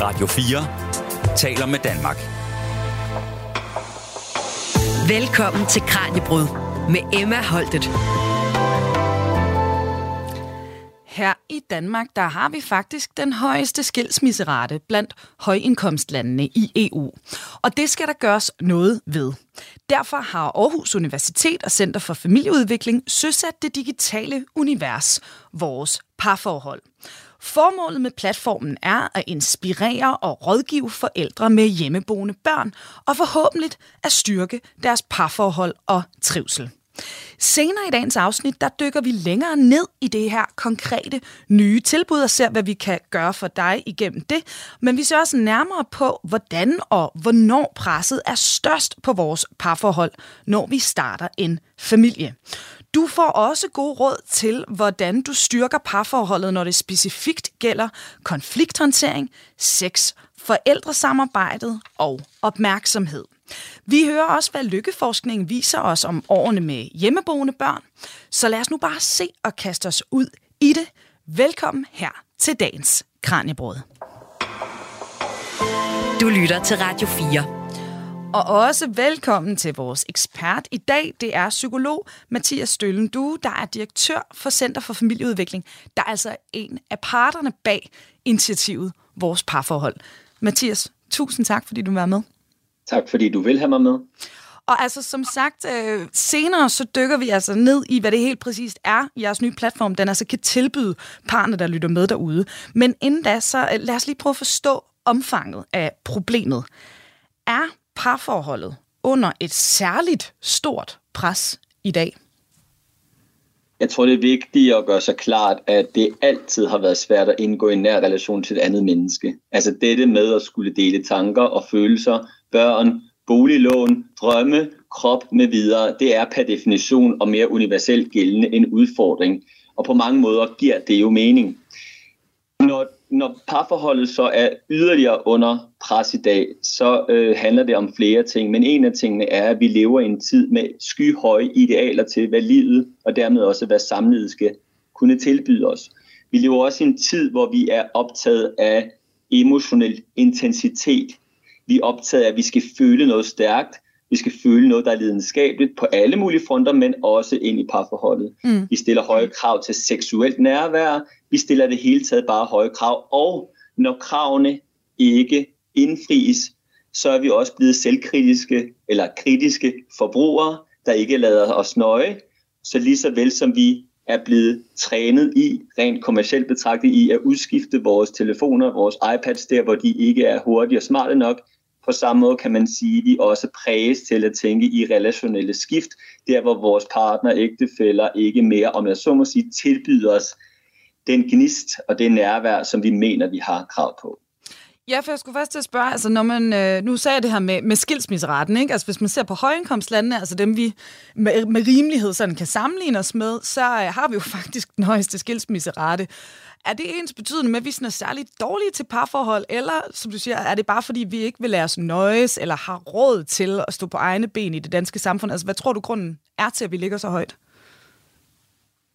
Radio 4 taler med Danmark. Velkommen til Kranjebrud med Emma Holtet. Her i Danmark, der har vi faktisk den højeste skilsmisserate blandt højindkomstlandene i EU. Og det skal der gøres noget ved. Derfor har Aarhus Universitet og Center for Familieudvikling søsat det digitale univers, vores parforhold. Formålet med platformen er at inspirere og rådgive forældre med hjemmeboende børn, og forhåbentlig at styrke deres parforhold og trivsel. Senere i dagens afsnit, der dykker vi længere ned i det her konkrete nye tilbud og ser, hvad vi kan gøre for dig igennem det. Men vi ser også nærmere på, hvordan og hvornår presset er størst på vores parforhold, når vi starter en familie. Du får også god råd til, hvordan du styrker parforholdet, når det specifikt gælder konflikthåndtering, sex, forældresamarbejdet og opmærksomhed. Vi hører også, hvad lykkeforskningen viser os om årene med hjemmeboende børn. Så lad os nu bare se og kaste os ud i det. Velkommen her til dagens Kranjebrød. Du lytter til Radio 4. Og også velkommen til vores ekspert i dag. Det er psykolog Mathias Støllen Du, der er direktør for Center for Familieudvikling, der er altså en af parterne bag initiativet Vores Parforhold. Mathias, tusind tak, fordi du var med. Tak, fordi du vil have mig med. Og altså, som sagt, øh, senere så dykker vi altså ned i, hvad det helt præcist er, jeres nye platform, den altså kan tilbyde parne, der lytter med derude. Men inden da, så øh, lad os lige prøve at forstå omfanget af problemet. Er parforholdet under et særligt stort pres i dag? Jeg tror, det er vigtigt at gøre sig klart, at det altid har været svært at indgå i en nær relation til et andet menneske. Altså dette med at skulle dele tanker og følelser, børn, boliglån, drømme, krop med videre, det er per definition og mere universelt gældende en udfordring. Og på mange måder giver det jo mening. Når når parforholdet så er yderligere under pres i dag, så øh, handler det om flere ting. Men en af tingene er, at vi lever i en tid med skyhøje idealer til, hvad livet og dermed også hvad samlivet skal kunne tilbyde os. Vi lever også i en tid, hvor vi er optaget af emotionel intensitet. Vi er optaget af, at vi skal føle noget stærkt. Vi skal føle noget, der er lidenskabeligt på alle mulige fronter, men også ind i parforholdet. Mm. Vi stiller høje krav til seksuelt nærvær. Vi stiller det hele taget bare høje krav. Og når kravene ikke indfries, så er vi også blevet selvkritiske eller kritiske forbrugere, der ikke lader os nøje. Så lige så vel som vi er blevet trænet i, rent kommercielt betragtet i, at udskifte vores telefoner, vores iPads der, hvor de ikke er hurtige og smarte nok, på samme måde kan man sige, at vi også præges til at tænke i relationelle skift, der hvor vores partner, ægtefæller ikke mere, om jeg så må sige, tilbyder os den gnist og det nærvær, som vi mener, vi har krav på. Ja, for jeg skulle først til at spørge, altså når man, øh, nu sagde jeg det her med, med skilsmisseretten, ikke? Altså hvis man ser på højindkomstlandene, altså dem vi med, med rimelighed sådan kan sammenligne os med, så øh, har vi jo faktisk den højeste skilsmisserate. Er det ens betydende med, at vi sådan er særligt dårlige til parforhold, eller som du siger, er det bare fordi, vi ikke vil lade os nøjes, eller har råd til at stå på egne ben i det danske samfund? Altså hvad tror du grunden er til, at vi ligger så højt?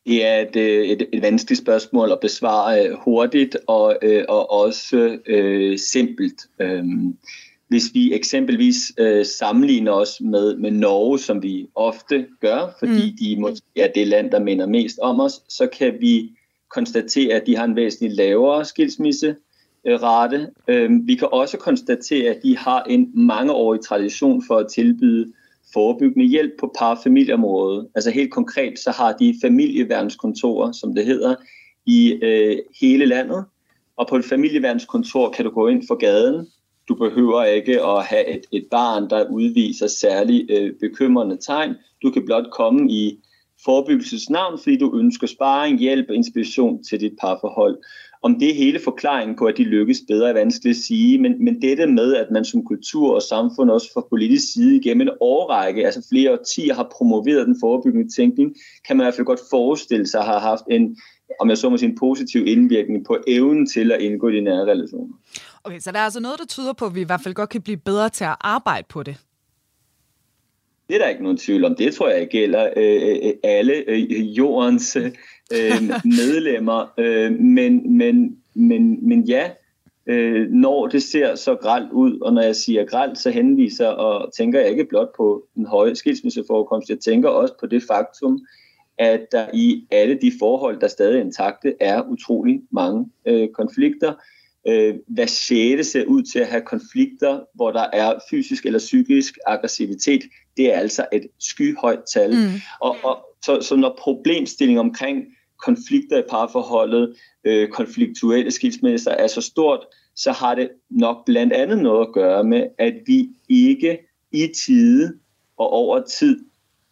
Det er et, øh, et, et vanskeligt spørgsmål at besvare øh, hurtigt og, øh, og også øh, simpelt. Øhm, hvis vi eksempelvis øh, sammenligner os med, med Norge, som vi ofte gør, fordi mm. de måske er det land, der minder mest om os, så kan vi konstatere, at de har en væsentligt lavere skilsmisserate. Øhm, vi kan også konstatere, at de har en mangeårig tradition for at tilbyde forebyggende hjælp på par- og familieområdet. Altså helt konkret, så har de familieværnskontorer, som det hedder, i øh, hele landet. Og på et familieværnskontor kan du gå ind for gaden. Du behøver ikke at have et, et barn, der udviser særlig øh, bekymrende tegn. Du kan blot komme i forebyggelsesnavn, fordi du ønsker sparring, hjælp og inspiration til dit parforhold. Om det er hele forklaringen på, at de lykkes bedre, er vanskeligt at sige, men, men dette med, at man som kultur og samfund også fra politisk side igennem en årrække, altså flere årtier, har promoveret den forebyggende tænkning, kan man i hvert fald godt forestille sig har haft en, om jeg så må sige, en positiv indvirkning på evnen til at indgå i de nære relationer. Okay, så der er altså noget, der tyder på, at vi i hvert fald godt kan blive bedre til at arbejde på det. Det er der ikke nogen tvivl om. Det tror jeg gælder øh, øh alle øh, jordens øh, medlemmer. Øh, men, men, men, men ja, øh, når det ser så gralt ud, og når jeg siger gralt, så henviser og tænker jeg ikke blot på den høje skilsmisseforekomst, jeg tænker også på det faktum, at der i alle de forhold, der stadig er intakte, er utrolig mange øh, konflikter. Øh, hver sjette ser ud til at have konflikter, hvor der er fysisk eller psykisk aggressivitet. Det er altså et skyhøjt tal. Mm. Og, og så, så når problemstilling omkring konflikter i parforholdet, øh, konfliktuelle skilsmisser er så stort, så har det nok blandt andet noget at gøre med, at vi ikke i tide og over tid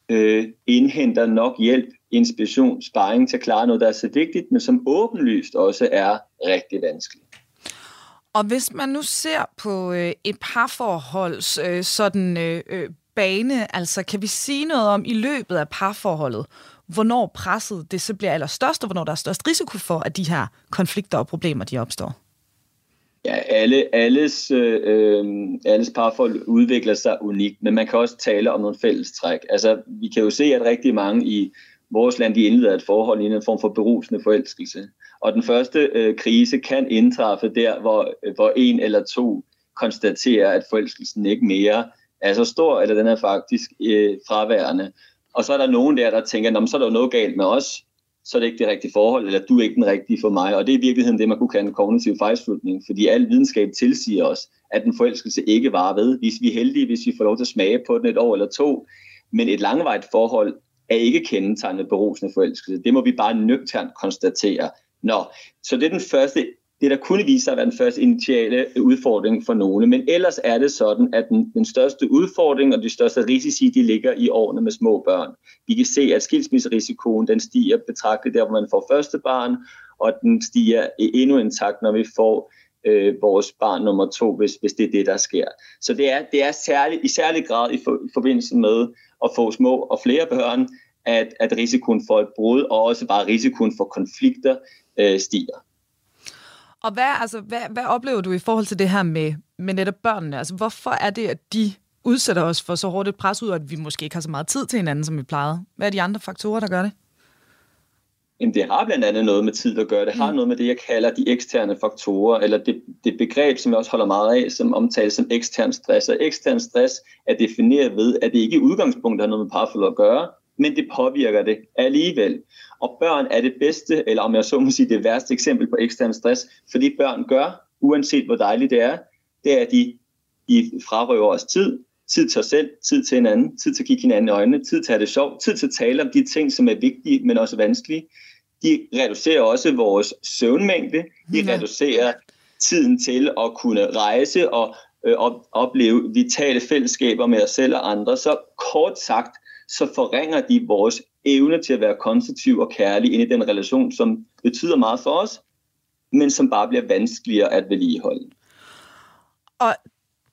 øh, indhenter nok hjælp, inspiration, sparring til at klare noget, der er så vigtigt, men som åbenlyst også er rigtig vanskeligt. Og hvis man nu ser på øh, et parforholds øh, sådan øh, øh bane, altså kan vi sige noget om i løbet af parforholdet, hvornår presset det så bliver allerstørst, og hvornår der er størst risiko for, at de her konflikter og problemer de opstår? Ja, alle, alles, øh, alles parforhold udvikler sig unikt, men man kan også tale om nogle fælles træk. Altså, vi kan jo se, at rigtig mange i vores land, de indleder et forhold i en form for berusende forelskelse. Og den første øh, krise kan indtræffe der, hvor, hvor en eller to konstaterer, at forelskelsen ikke mere er så stor, eller den er faktisk øh, fraværende. Og så er der nogen der, der tænker, så er der jo noget galt med os, så er det ikke det rigtige forhold, eller du er ikke den rigtige for mig. Og det er i virkeligheden det, man kunne kalde en kognitiv fejlslutning, fordi al videnskab tilsiger os, at den forelskelse ikke var ved. Hvis vi er heldige, hvis vi får lov til at smage på den et år eller to, men et langvejt forhold er ikke kendetegnet berusende forelskelse. Det må vi bare nøgternt konstatere. Nå, så det er den første det, der kunne vise sig at være den første initiale udfordring for nogle. Men ellers er det sådan, at den, den største udfordring og de største risici, de ligger i årene med små børn. Vi kan se, at skilsmisserisikoen den stiger betragtet der, hvor man får første barn, og den stiger endnu en takt, når vi får øh, vores barn nummer to, hvis, hvis det er det, der sker. Så det er, det er særlig, i særlig grad i, for, i forbindelse med at få små og flere børn, at, at risikoen for et brud og også bare risikoen for konflikter øh, stiger. Og hvad, altså, hvad, hvad oplever du i forhold til det her med, med netop børnene? Altså, hvorfor er det, at de udsætter os for så hårdt et pres ud, at vi måske ikke har så meget tid til hinanden, som vi plejede? Hvad er de andre faktorer, der gør det? Jamen, det har blandt andet noget med tid at gøre. Det har mm. noget med det, jeg kalder de eksterne faktorer, eller det, det begreb, som jeg også holder meget af, som omtales som ekstern stress. Og ekstern stress er defineret ved, at det ikke i udgangspunktet har noget med parforhold at gøre, men det påvirker det alligevel. Og børn er det bedste, eller om jeg så må sige det værste eksempel på ekstern stress, fordi børn gør, uanset hvor dejligt det er, det er, at de, de frarøver os tid, tid til os selv, tid til hinanden, tid til at kigge hinanden i øjnene, tid til at have det sjovt, tid til at tale om de ting, som er vigtige, men også vanskelige. De reducerer også vores søvnmængde, de ja. reducerer tiden til at kunne rejse og øh, opleve vitale fællesskaber med os selv og andre. Så kort sagt, så forringer de vores evne til at være konstruktiv og kærlig ind i den relation, som betyder meget for os, men som bare bliver vanskeligere at vedligeholde. Og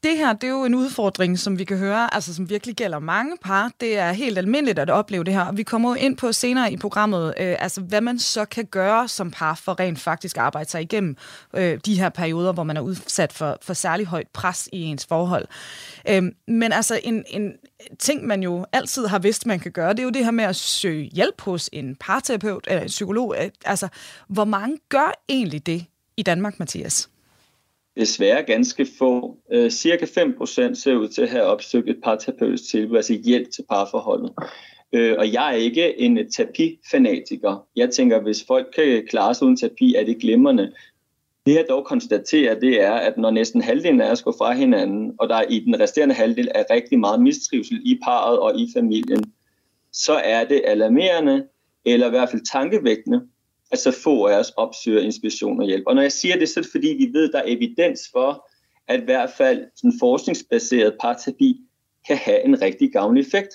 det her, det er jo en udfordring, som vi kan høre, altså som virkelig gælder mange par. Det er helt almindeligt at opleve det her. Vi kommer jo ind på senere i programmet, øh, altså hvad man så kan gøre som par for rent faktisk at arbejde sig igennem øh, de her perioder, hvor man er udsat for, for særlig højt pres i ens forhold. Øh, men altså en, en ting, man jo altid har vidst, man kan gøre, det er jo det her med at søge hjælp hos en parterapeut eller en psykolog. Øh, altså, hvor mange gør egentlig det i Danmark, Mathias? Desværre ganske få. Øh, cirka 5% ser ud til at have opsøgt et parterapeutisk tilbud, altså hjælp til parforholdet. Øh, og jeg er ikke en terapifanatiker. Jeg tænker, hvis folk kan klare sig uden terapi, er det glimrende. Det jeg dog konstaterer, det er, at når næsten halvdelen af os går fra hinanden, og der i den resterende halvdel er rigtig meget mistrivsel i parret og i familien, så er det alarmerende, eller i hvert fald tankevækkende, at så få af os opsøger inspiration og hjælp. Og når jeg siger det, så er det fordi, vi ved, at der er evidens for, at i hvert fald sådan forskningsbaseret parterapi kan have en rigtig gavnlig effekt.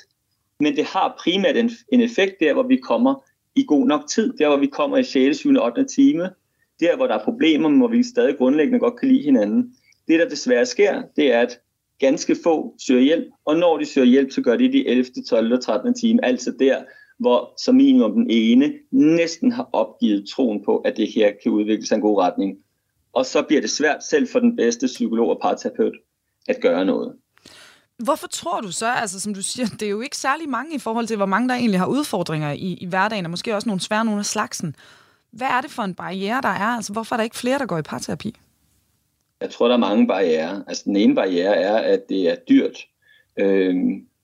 Men det har primært en, en effekt der, hvor vi kommer i god nok tid, der hvor vi kommer i 6. 7. 8. time, der hvor der er problemer, hvor vi stadig grundlæggende godt kan lide hinanden. Det, der desværre sker, det er, at ganske få søger hjælp, og når de søger hjælp, så gør de det i 11., 12. og 13. time, altså der, hvor som minimum den ene næsten har opgivet troen på, at det her kan udvikle sig en god retning. Og så bliver det svært selv for den bedste psykolog og parterapeut at gøre noget. Hvorfor tror du så, altså som du siger, det er jo ikke særlig mange i forhold til, hvor mange der egentlig har udfordringer i, i hverdagen, og måske også nogle svære nogle af slagsen. Hvad er det for en barriere, der er? Altså hvorfor er der ikke flere, der går i parterapi? Jeg tror, der er mange barriere. Altså den ene barriere er, at det er dyrt. Øh,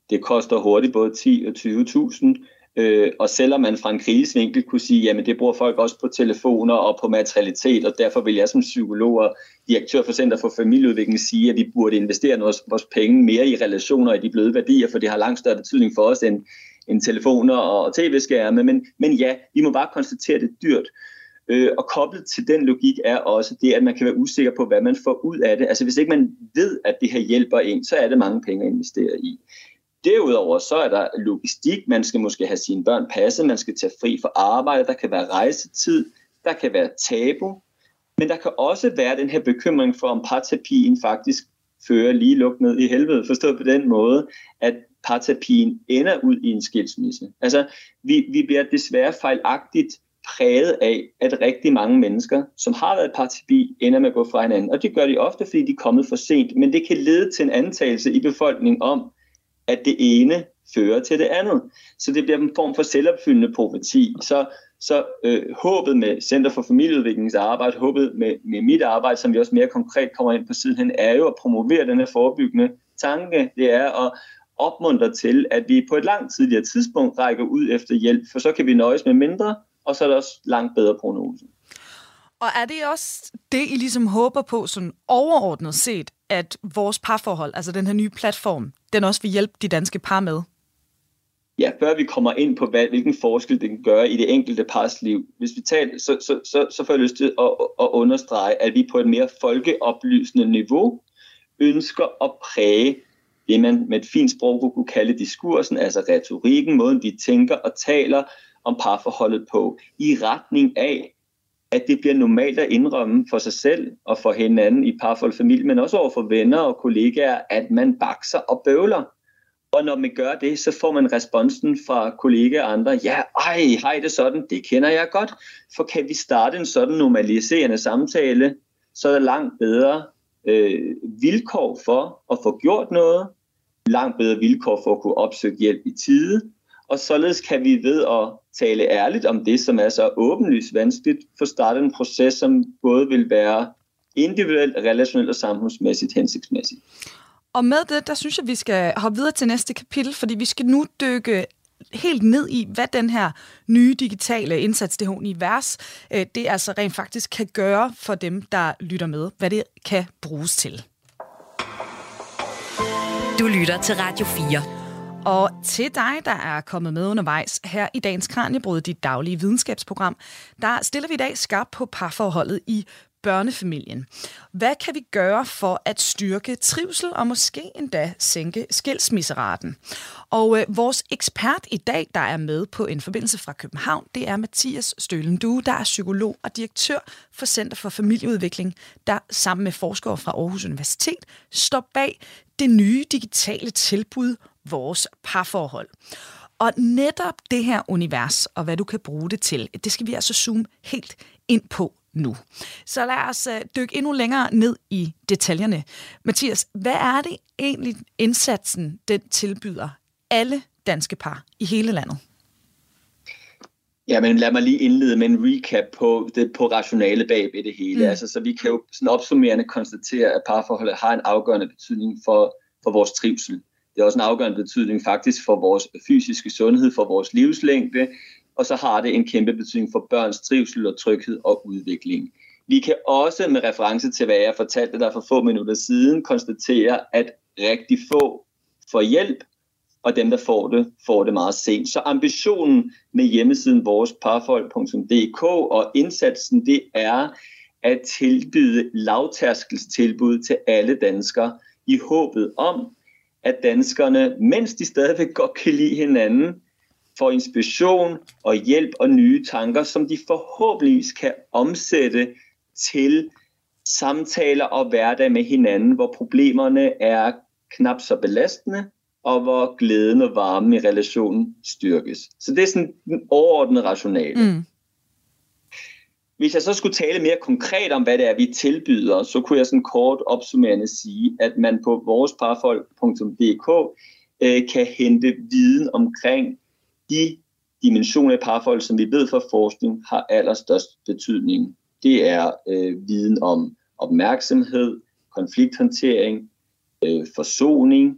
det koster hurtigt både 10 og 20.000, Øh, og selvom man fra en krigsvinkel kunne sige, jamen det bruger folk også på telefoner og på materialitet, og derfor vil jeg som psykolog og direktør for Center for Familieudvikling sige, at vi burde investere vores, vores penge mere i relationer og i de bløde værdier, for det har langt større betydning for os end, end telefoner og tv-skærme. Men, men ja, vi må bare konstatere, at det er dyrt. Øh, og koblet til den logik er også det, at man kan være usikker på, hvad man får ud af det. Altså hvis ikke man ved, at det her hjælper en, så er det mange penge at investere i. Derudover så er der logistik, man skal måske have sine børn passet, man skal tage fri for arbejde, der kan være rejsetid, der kan være tabu, men der kan også være den her bekymring for, om parterapien faktisk fører lige lukket ned i helvede, forstået på den måde, at parterapien ender ud i en skilsmisse. Altså, vi, vi bliver desværre fejlagtigt præget af, at rigtig mange mennesker, som har været parterapi, ender med at gå fra hinanden. Og det gør de ofte, fordi de er kommet for sent. Men det kan lede til en antagelse i befolkningen om, at det ene fører til det andet. Så det bliver en form for selvopfyldende profeti. Så, så øh, håbet med Center for Familieudviklingsarbejde, håbet med, med mit arbejde, som vi også mere konkret kommer ind på siden er jo at promovere den her forebyggende tanke. Det er at opmuntre til, at vi på et langt tidligere tidspunkt rækker ud efter hjælp, for så kan vi nøjes med mindre, og så er der også langt bedre prognose. Og er det også det, I ligesom håber på, sådan overordnet set, at vores parforhold, altså den her nye platform, den også vil hjælpe de danske par med? Ja, før vi kommer ind på, hvad, hvilken forskel det kan gøre i det enkelte pars liv, hvis vi taler, så, så, så, så får jeg lyst til at, at understrege, at vi på et mere folkeoplysende niveau ønsker at præge det, man med et fint sprog kunne kalde diskursen, altså retorikken, måden vi tænker og taler om parforholdet på, i retning af, at det bliver normalt at indrømme for sig selv og for hinanden i parforhold familie, men også over for venner og kollegaer, at man bakser og bøvler. Og når man gør det, så får man responsen fra kollegaer og andre, ja, ej, hej det sådan, det kender jeg godt. For kan vi starte en sådan normaliserende samtale, så er der langt bedre øh, vilkår for at få gjort noget, langt bedre vilkår for at kunne opsøge hjælp i tide, og således kan vi ved at tale ærligt om det, som er så åbenlyst vanskeligt, få startet en proces, som både vil være individuelt, relationelt og samfundsmæssigt hensigtsmæssigt. Og med det, der synes jeg, vi skal hoppe videre til næste kapitel, fordi vi skal nu dykke helt ned i, hvad den her nye digitale indsats, det her univers, øh, det altså rent faktisk kan gøre for dem, der lytter med. Hvad det kan bruges til. Du lytter til Radio 4. Og til dig, der er kommet med undervejs her i dagens Kranjebrud, dit daglige videnskabsprogram, der stiller vi i dag skarpt på parforholdet i børnefamilien. Hvad kan vi gøre for at styrke trivsel og måske endda sænke skilsmisseraten? Og øh, vores ekspert i dag, der er med på en forbindelse fra København, det er Mathias Stølendue, der er psykolog og direktør for Center for Familieudvikling, der sammen med forskere fra Aarhus Universitet står bag det nye digitale tilbud Vores Parforhold. Og netop det her univers, og hvad du kan bruge det til, det skal vi altså zoome helt ind på nu. Så lad os øh, dykke endnu længere ned i detaljerne. Mathias, hvad er det egentlig indsatsen, den tilbyder alle danske par i hele landet? Ja, men lad mig lige indlede med en recap på det på rationale bag ved det hele. Mm. Altså, så vi kan jo sådan opsummerende konstatere, at parforholdet har en afgørende betydning for, for vores trivsel. Det har også en afgørende betydning faktisk for vores fysiske sundhed, for vores livslængde, og så har det en kæmpe betydning for børns trivsel og tryghed og udvikling. Vi kan også med reference til, hvad jeg fortalte dig for få minutter siden, konstatere, at rigtig få får hjælp, og dem, der får det, får det meget sent. Så ambitionen med hjemmesiden voresparfolk.dk og indsatsen, det er at tilbyde lavtærskelstilbud til alle danskere i håbet om, at danskerne, mens de stadigvæk godt kan lide hinanden, får inspiration og hjælp og nye tanker, som de forhåbentlig kan omsætte til samtaler og hverdag med hinanden, hvor problemerne er knap så belastende, og hvor glæden og varmen i relationen styrkes. Så det er sådan en overordnet rationale. Mm. Hvis jeg så skulle tale mere konkret om, hvad det er, vi tilbyder, så kunne jeg sådan kort opsummerende sige, at man på voresparfolk.dk øh, kan hente viden omkring de dimensioner i parforhold, som vi ved fra forskning har allerstørst betydning. Det er øh, viden om opmærksomhed, konflikthåndtering, øh, forsoning,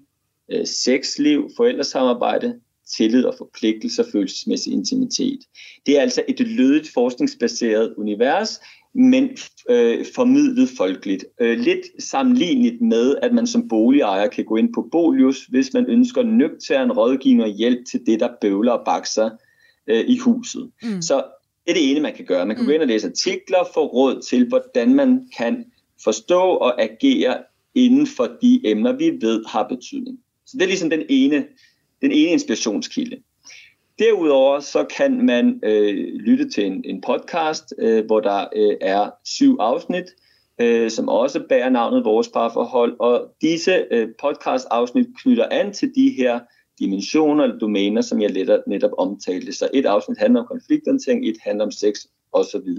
øh, sexliv, forældresamarbejde, tillid og forpligtelser, følelsesmæssig intimitet. Det er altså et lødigt forskningsbaseret univers, men øh, formidlet folkeligt. Øh, lidt sammenligneligt med, at man som boligejer kan gå ind på Bolius, hvis man ønsker nøgtern rådgivning og hjælp til det, der bøvler og bakser øh, i huset. Mm. Så det er det ene, man kan gøre. Man kan mm. gå ind og læse artikler, få råd til, hvordan man kan forstå og agere inden for de emner, vi ved har betydning. Så det er ligesom den ene, den ene inspirationskilde. Derudover så kan man øh, lytte til en, en podcast, øh, hvor der øh, er syv afsnit, øh, som også bærer navnet Vores Parforhold, og disse øh, podcast-afsnit knytter an til de her dimensioner eller domæner, som jeg netop, netop omtalte. Så et afsnit handler om konflikthåndtering, et handler om sex osv.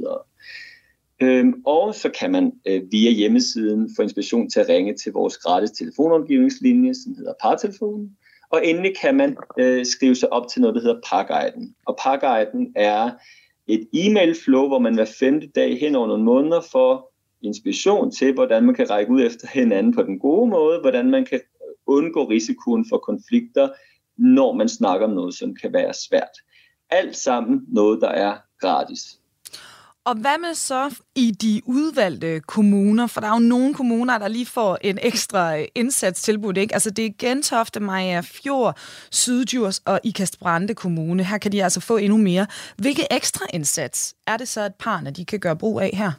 Øhm, og så kan man øh, via hjemmesiden få inspiration til at ringe til vores gratis telefonomgivningslinje, som hedder Partelefonen. Og endelig kan man øh, skrive sig op til noget, der hedder Parguiden. Og Parguiden er et e-mail flow, hvor man hver femte dag hen over nogle måneder får inspiration til, hvordan man kan række ud efter hinanden på den gode måde, hvordan man kan undgå risikoen for konflikter, når man snakker om noget, som kan være svært. Alt sammen noget, der er gratis. Og hvad med så i de udvalgte kommuner? For der er jo nogle kommuner, der lige får en ekstra øh, indsatstilbud. Ikke? Altså det er Gentofte, Maja Fjord, Syddjurs og Ikast Brande Kommune. Her kan de altså få endnu mere. Hvilke ekstra indsats er det så, at parne de kan gøre brug af her?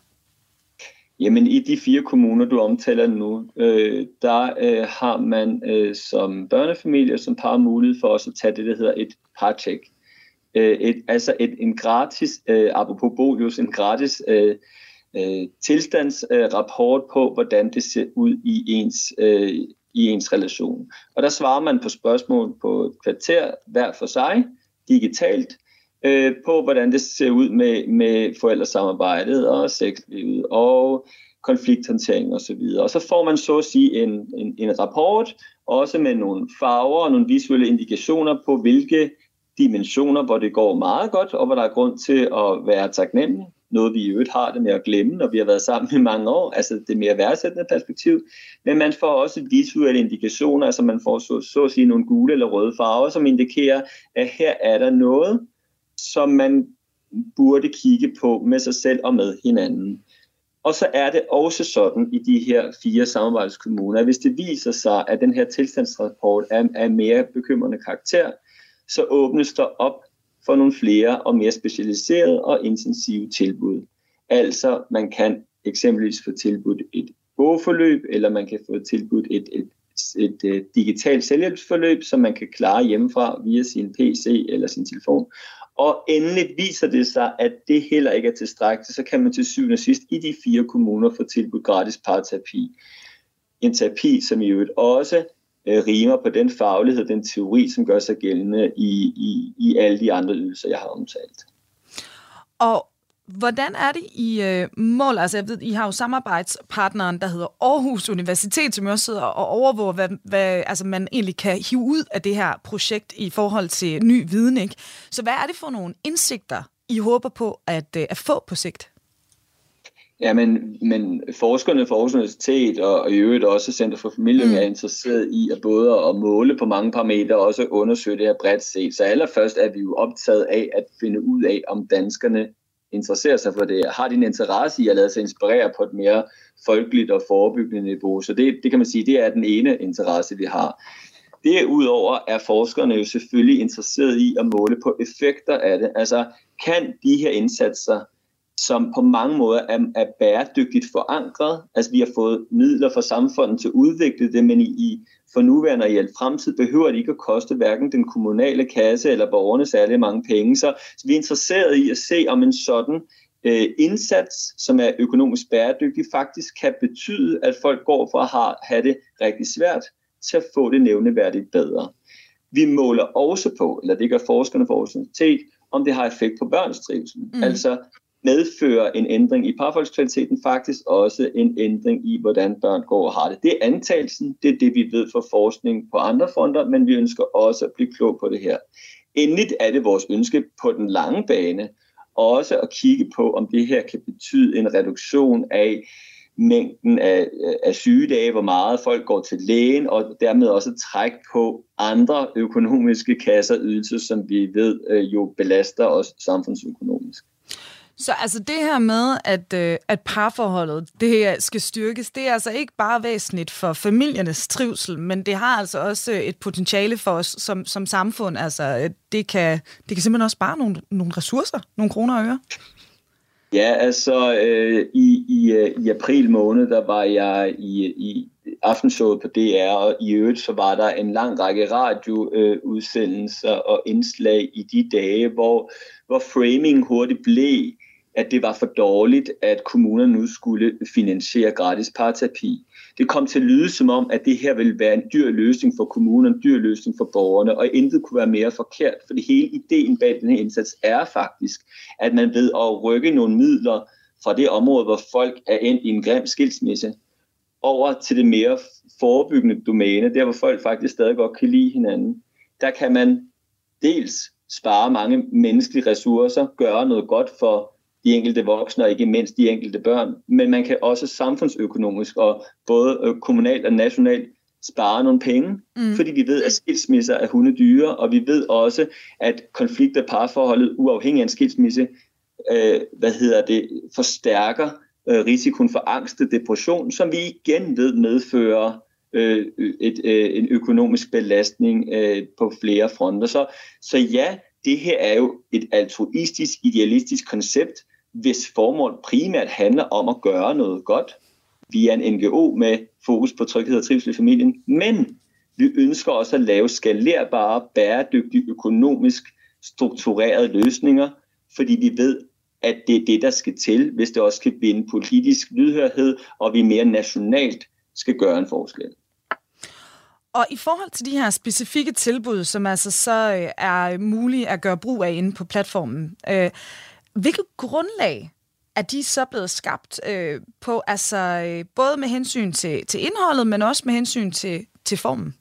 Jamen i de fire kommuner, du omtaler nu, øh, der øh, har man øh, som børnefamilie som par mulighed for også at tage det, der hedder et partjek øh, et, altså et, en gratis, øh, apropos Bolius, en gratis øh, øh, tilstandsrapport øh, på, hvordan det ser ud i ens, øh, i ens relation. Og der svarer man på spørgsmål på et kvarter hver for sig, digitalt, øh, på hvordan det ser ud med, med forældresamarbejdet og sexlivet og konflikthåndtering osv. Og, og så får man så at sige en, en, en rapport, også med nogle farver og nogle visuelle indikationer på, hvilke dimensioner, hvor det går meget godt, og hvor der er grund til at være taknemmelig. Noget vi i øvrigt har det med at glemme, når vi har været sammen i mange år, altså det mere værdsættende perspektiv. Men man får også visuelle indikationer, altså man får så, så at sige nogle gule eller røde farver, som indikerer, at her er der noget, som man burde kigge på med sig selv og med hinanden. Og så er det også sådan i de her fire samarbejdskommuner, at hvis det viser sig, at den her tilstandsrapport er af mere bekymrende karakter, så åbnes der op for nogle flere og mere specialiserede og intensive tilbud. Altså man kan eksempelvis få tilbudt et bogforløb, eller man kan få tilbudt et, et, et, et, digitalt selvhjælpsforløb, som man kan klare hjemmefra via sin PC eller sin telefon. Og endelig viser det sig, at det heller ikke er tilstrækkeligt, så kan man til syvende og sidst i de fire kommuner få tilbudt gratis parterapi. En terapi, som i øvrigt også øh, rimer på den faglighed, den teori, som gør sig gældende i, i, i alle de andre ydelser, jeg har omtalt. Og Hvordan er det i øh, mål? Altså, jeg ved, I har jo samarbejdspartneren, der hedder Aarhus Universitet, som også sidder og overvåger, hvad, hvad altså, man egentlig kan hive ud af det her projekt i forhold til ny viden. Ikke? Så hvad er det for nogle indsigter, I håber på at, øh, at få på sigt? Ja, men, men forskerne fra Aarhus Universitet og, og i øvrigt også Center for Familie mm. er interesseret i at både at måle på mange parametre og også undersøge det her bredt set. Så allerførst er vi jo optaget af at finde ud af, om danskerne interesserer sig for det. Har de en interesse i at lade sig inspirere på et mere folkeligt og forebyggende niveau? Så det, det kan man sige, det er den ene interesse, vi har. Derudover er forskerne jo selvfølgelig interesseret i at måle på effekter af det. Altså, kan de her indsatser som på mange måder er, er bæredygtigt forankret. Altså vi har fået midler fra samfundet til at udvikle det, men i, i for nuværende og i alt fremtid behøver det ikke at koste hverken den kommunale kasse eller borgerne særlig mange penge. Så, så vi er interesseret i at se, om en sådan øh, indsats, som er økonomisk bæredygtig, faktisk kan betyde, at folk går fra at have, have det rigtig svært til at få det nævneværdigt bedre. Vi måler også på, eller det gør forskerne for vores universitet, om det har effekt på børns trivsel. Mm. Altså medfører en ændring i parforholdskvaliteten faktisk også en ændring i, hvordan børn går og har det. Det er antagelsen, det er det, vi ved fra forskning på andre fronter, men vi ønsker også at blive klog på det her. Endeligt er det vores ønske på den lange bane, også at kigge på, om det her kan betyde en reduktion af mængden af, af sygedage, hvor meget folk går til lægen, og dermed også træk på andre økonomiske kasser ydelser, som vi ved øh, jo belaster os samfundsøkonomisk. Så altså det her med, at, øh, at parforholdet det skal styrkes, det er altså ikke bare væsentligt for familiernes trivsel, men det har altså også øh, et potentiale for os som, som samfund. Altså øh, det kan, det kan simpelthen også spare nogle, nogle ressourcer, nogle kroner og øre. Ja, altså øh, i, i, øh, i april måned, der var jeg i, i aftenshowet på DR, og i øvrigt så var der en lang række radioudsendelser øh, og indslag i de dage, hvor, hvor framing hurtigt blev, at det var for dårligt, at kommunerne nu skulle finansiere gratis parterapi. Det kom til at lyde som om, at det her ville være en dyr løsning for kommunerne, en dyr løsning for borgerne, og intet kunne være mere forkert, for det hele ideen bag den her indsats er faktisk, at man ved at rykke nogle midler fra det område, hvor folk er endt i en grim skilsmisse, over til det mere forebyggende domæne, der hvor folk faktisk stadig godt kan lide hinanden. Der kan man dels spare mange menneskelige ressourcer, gøre noget godt for de enkelte voksne og ikke mindst de enkelte børn. Men man kan også samfundsøkonomisk og både øh, kommunalt og nationalt spare nogle penge, mm. fordi vi ved, at skilsmisser er hundedyre, og vi ved også, at konflikter parforholdet uafhængig af en skilsmisse, øh, hvad hedder det, forstærker øh, risikoen for angst og depression, som vi igen ved medfører øh, et, øh, en økonomisk belastning øh, på flere fronter. Så, så ja, det her er jo et altruistisk, idealistisk koncept, hvis formål primært handler om at gøre noget godt via en NGO med fokus på tryghed og trivsel i familien. Men vi ønsker også at lave skalerbare, bæredygtige, økonomisk strukturerede løsninger, fordi vi ved, at det er det, der skal til, hvis det også skal vinde politisk lydhørhed, og vi mere nationalt skal gøre en forskel. Og i forhold til de her specifikke tilbud, som altså så øh, er mulige at gøre brug af inde på platformen, øh, hvilket grundlag er de så blevet skabt øh, på, altså øh, både med hensyn til, til indholdet, men også med hensyn til, til formen?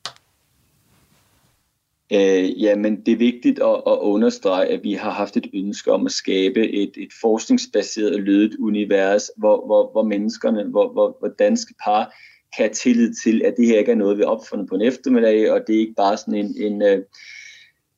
Øh, ja, men det er vigtigt at, at understrege, at vi har haft et ønske om at skabe et, et forskningsbaseret lødet univers, hvor, hvor, hvor menneskerne, hvor, hvor, hvor danske par kan have tillid til, at det her ikke er noget, vi har opfundet på en eftermiddag, og det er ikke bare sådan en, en, øh,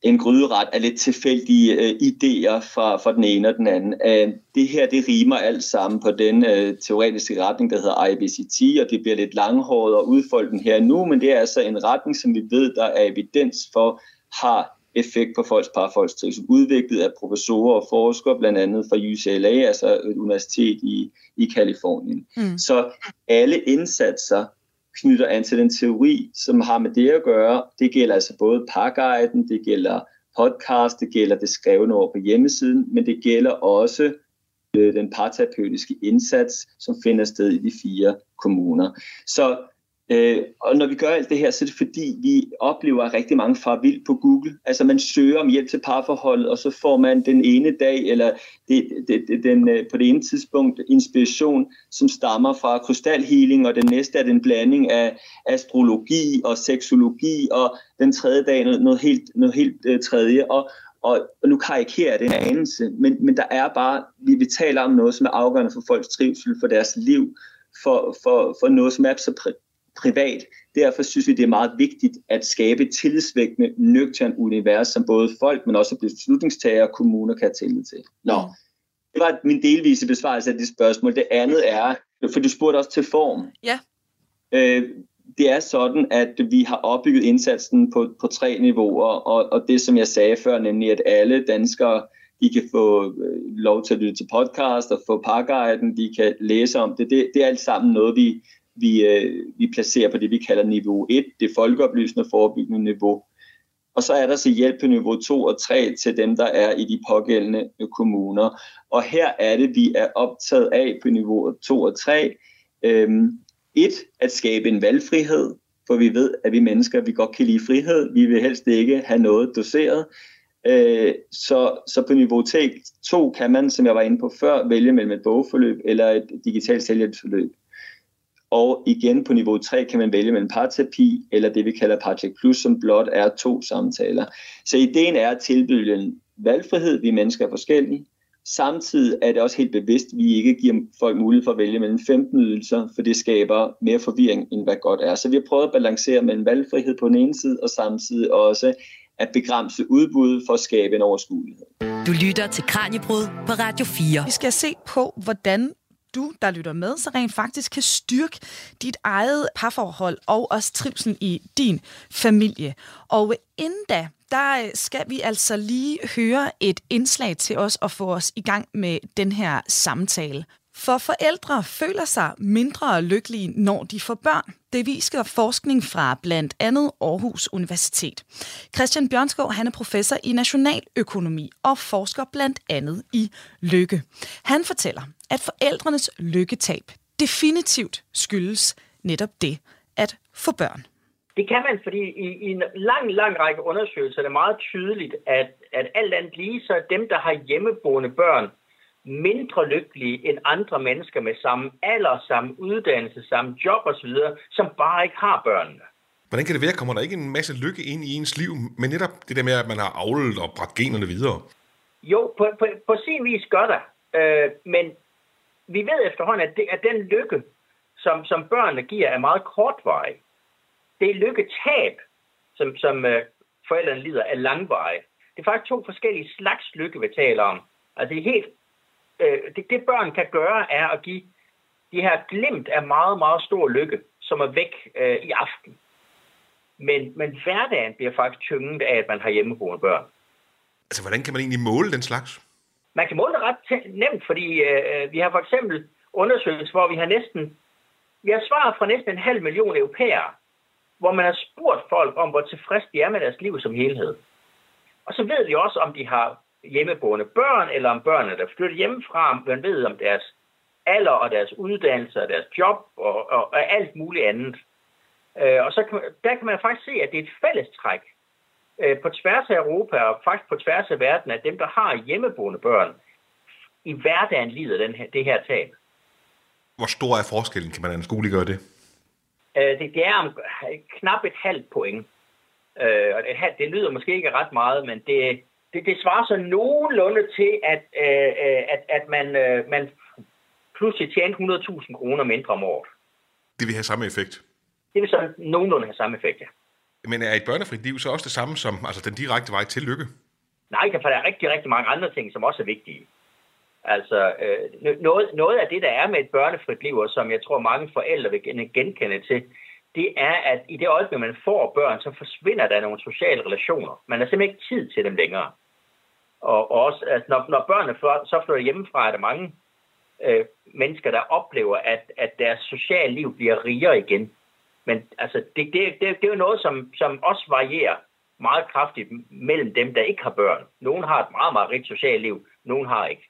en gryderet af lidt tilfældige øh, idéer fra, fra den ene og den anden. Øh, det her, det rimer alt sammen på den øh, teoretiske retning, der hedder IBCT, og det bliver lidt langhåret og udfolde den her nu, men det er altså en retning, som vi ved, der er evidens for, har effekt på folks parfolks trivsel, udviklet af professorer og forskere, blandt andet fra UCLA, altså et universitet i, i Kalifornien. Mm. Så alle indsatser knytter an til den teori, som har med det at gøre. Det gælder altså både parguiden, det gælder podcast, det gælder det skrevne over på hjemmesiden, men det gælder også øh, den parterapeutiske indsats, som finder sted i de fire kommuner. Så Øh, og når vi gør alt det her, så er det fordi, vi oplever at rigtig mange far vild på Google. Altså man søger om hjælp til parforholdet, og så får man den ene dag, eller det, det, det, den, øh, på det ene tidspunkt inspiration, som stammer fra krystalhealing, og den næste er den blanding af astrologi og seksologi, og den tredje dag noget, noget helt, noget helt øh, tredje. Og, og, og nu karikerer det en anelse, men, men der er bare, vi, vi taler om noget, som er afgørende for folks trivsel, for deres liv, for, for, for noget, som er så privat. Derfor synes vi, det er meget vigtigt at skabe et tillidsvækkende, nøgtern univers, som både folk, men også beslutningstagere og kommuner kan have tillid til. Nå, mm. det var min delvise besvarelse af det spørgsmål. Det andet er, for du spurgte også til form. Ja. Øh, det er sådan, at vi har opbygget indsatsen på, på tre niveauer, og, og det som jeg sagde før, nemlig at alle danskere de kan få øh, lov til at lytte til podcast og få parguiden, de kan læse om det. Det, det er alt sammen noget, vi, vi, øh, vi placerer på det, vi kalder niveau 1, det folkeoplysende forebyggende niveau. Og så er der så hjælp på niveau 2 og 3 til dem, der er i de pågældende kommuner. Og her er det, vi er optaget af på niveau 2 og 3. Øhm, et, at skabe en valgfrihed, for vi ved, at vi mennesker, vi godt kan lide frihed. Vi vil helst ikke have noget doseret. Øh, så, så på niveau 2 kan man, som jeg var inde på før, vælge mellem et bogforløb eller et digitalt selvhjælpsforløb. Og igen på niveau 3 kan man vælge mellem parterapi eller det vi kalder Partech Plus, som blot er to samtaler. Så ideen er at tilbyde en valgfrihed, vi mennesker er forskellige, Samtidig er det også helt bevidst, at vi ikke giver folk mulighed for at vælge mellem 15 ydelser, for det skaber mere forvirring, end hvad godt er. Så vi har prøvet at balancere mellem valgfrihed på den ene side, og samtidig også at begrænse udbuddet for at skabe en overskuelighed. Du lytter til Kranjebrud på Radio 4. Vi skal se på, hvordan du, der lytter med, så rent faktisk kan styrke dit eget parforhold og også trivsel i din familie. Og inden da, der øh, skal vi altså lige høre et indslag til os og få os i gang med den her samtale. For forældre føler sig mindre lykkelige, når de får børn. Det viser forskning fra blandt andet Aarhus Universitet. Christian Bjørnskov han er professor i nationaløkonomi og forsker blandt andet i lykke. Han fortæller, at forældrenes lykketab definitivt skyldes netop det at få børn. Det kan man, fordi i, i en lang, lang række undersøgelser er det meget tydeligt, at, at alt andet lige, så er dem, der har hjemmeboende børn, mindre lykkelige end andre mennesker med samme alder, samme uddannelse, samme job osv., som bare ikke har børnene. Hvordan kan det være, kommer der ikke en masse lykke ind i ens liv, men netop det der med, at man har avlet og bragt generne videre? Jo, på, på, på sin vis gør der. Øh, men vi ved efterhånden, at, det, at den lykke, som, som børnene giver, er meget kortvarig. Det er lykketab, som, som øh, forældrene lider, er langvarig. Det er faktisk to forskellige slags lykke, vi taler om. Altså det er helt øh, det, det børn kan gøre, er at give de her glimt af meget, meget stor lykke, som er væk øh, i aften. Men, men hverdagen bliver faktisk tynget af, at man har hjemmeboende børn. Altså, hvordan kan man egentlig måle den slags? Man kan måle det ret nemt, fordi øh, vi har for eksempel undersøgelser, hvor vi har næsten vi har svaret fra næsten en halv million europæere, hvor man har spurgt folk om, hvor tilfreds de er med deres liv som helhed. Og så ved vi også, om de har hjemmeboende børn, eller om børnene, der flytter hjemmefra, man ved om deres alder og deres uddannelse og deres job og, og, og alt muligt andet. Øh, og så kan, der kan man faktisk se, at det er et fællestræk øh, på tværs af Europa og faktisk på tværs af verden, at dem, der har hjemmeboende børn, i hverdagen lider den her, det her tab. Hvor stor er forskellen? Kan man anskueliggøre det? Øh, det, det er om knap et halvt point. Øh, og det, det lyder måske ikke ret meget, men det, det, det svarer så nogenlunde til, at, øh, øh at, at man, øh, man pludselig tjener 100.000 kroner mindre om året. Det vil have samme effekt? Det vil så nogenlunde have samme effekt, ja. Men er et børnefrit liv så også det samme som altså den direkte vej til lykke? Nej, for der er rigtig, rigtig mange andre ting, som også er vigtige. Altså, øh, noget, noget af det, der er med et børnefrit liv, og som jeg tror mange forældre vil genkende til, det er, at i det øjeblik, man får børn, så forsvinder der nogle sociale relationer. Man har simpelthen ikke tid til dem længere. Og, og også, altså, når, når børnene så flytter hjemmefra, er der mange øh, mennesker, der oplever, at, at deres sociale liv bliver rigere igen. Men altså, det, det, det, det er jo noget, som, som også varierer meget kraftigt mellem dem, der ikke har børn. Nogle har et meget, meget rigt socialt liv, nogle har ikke.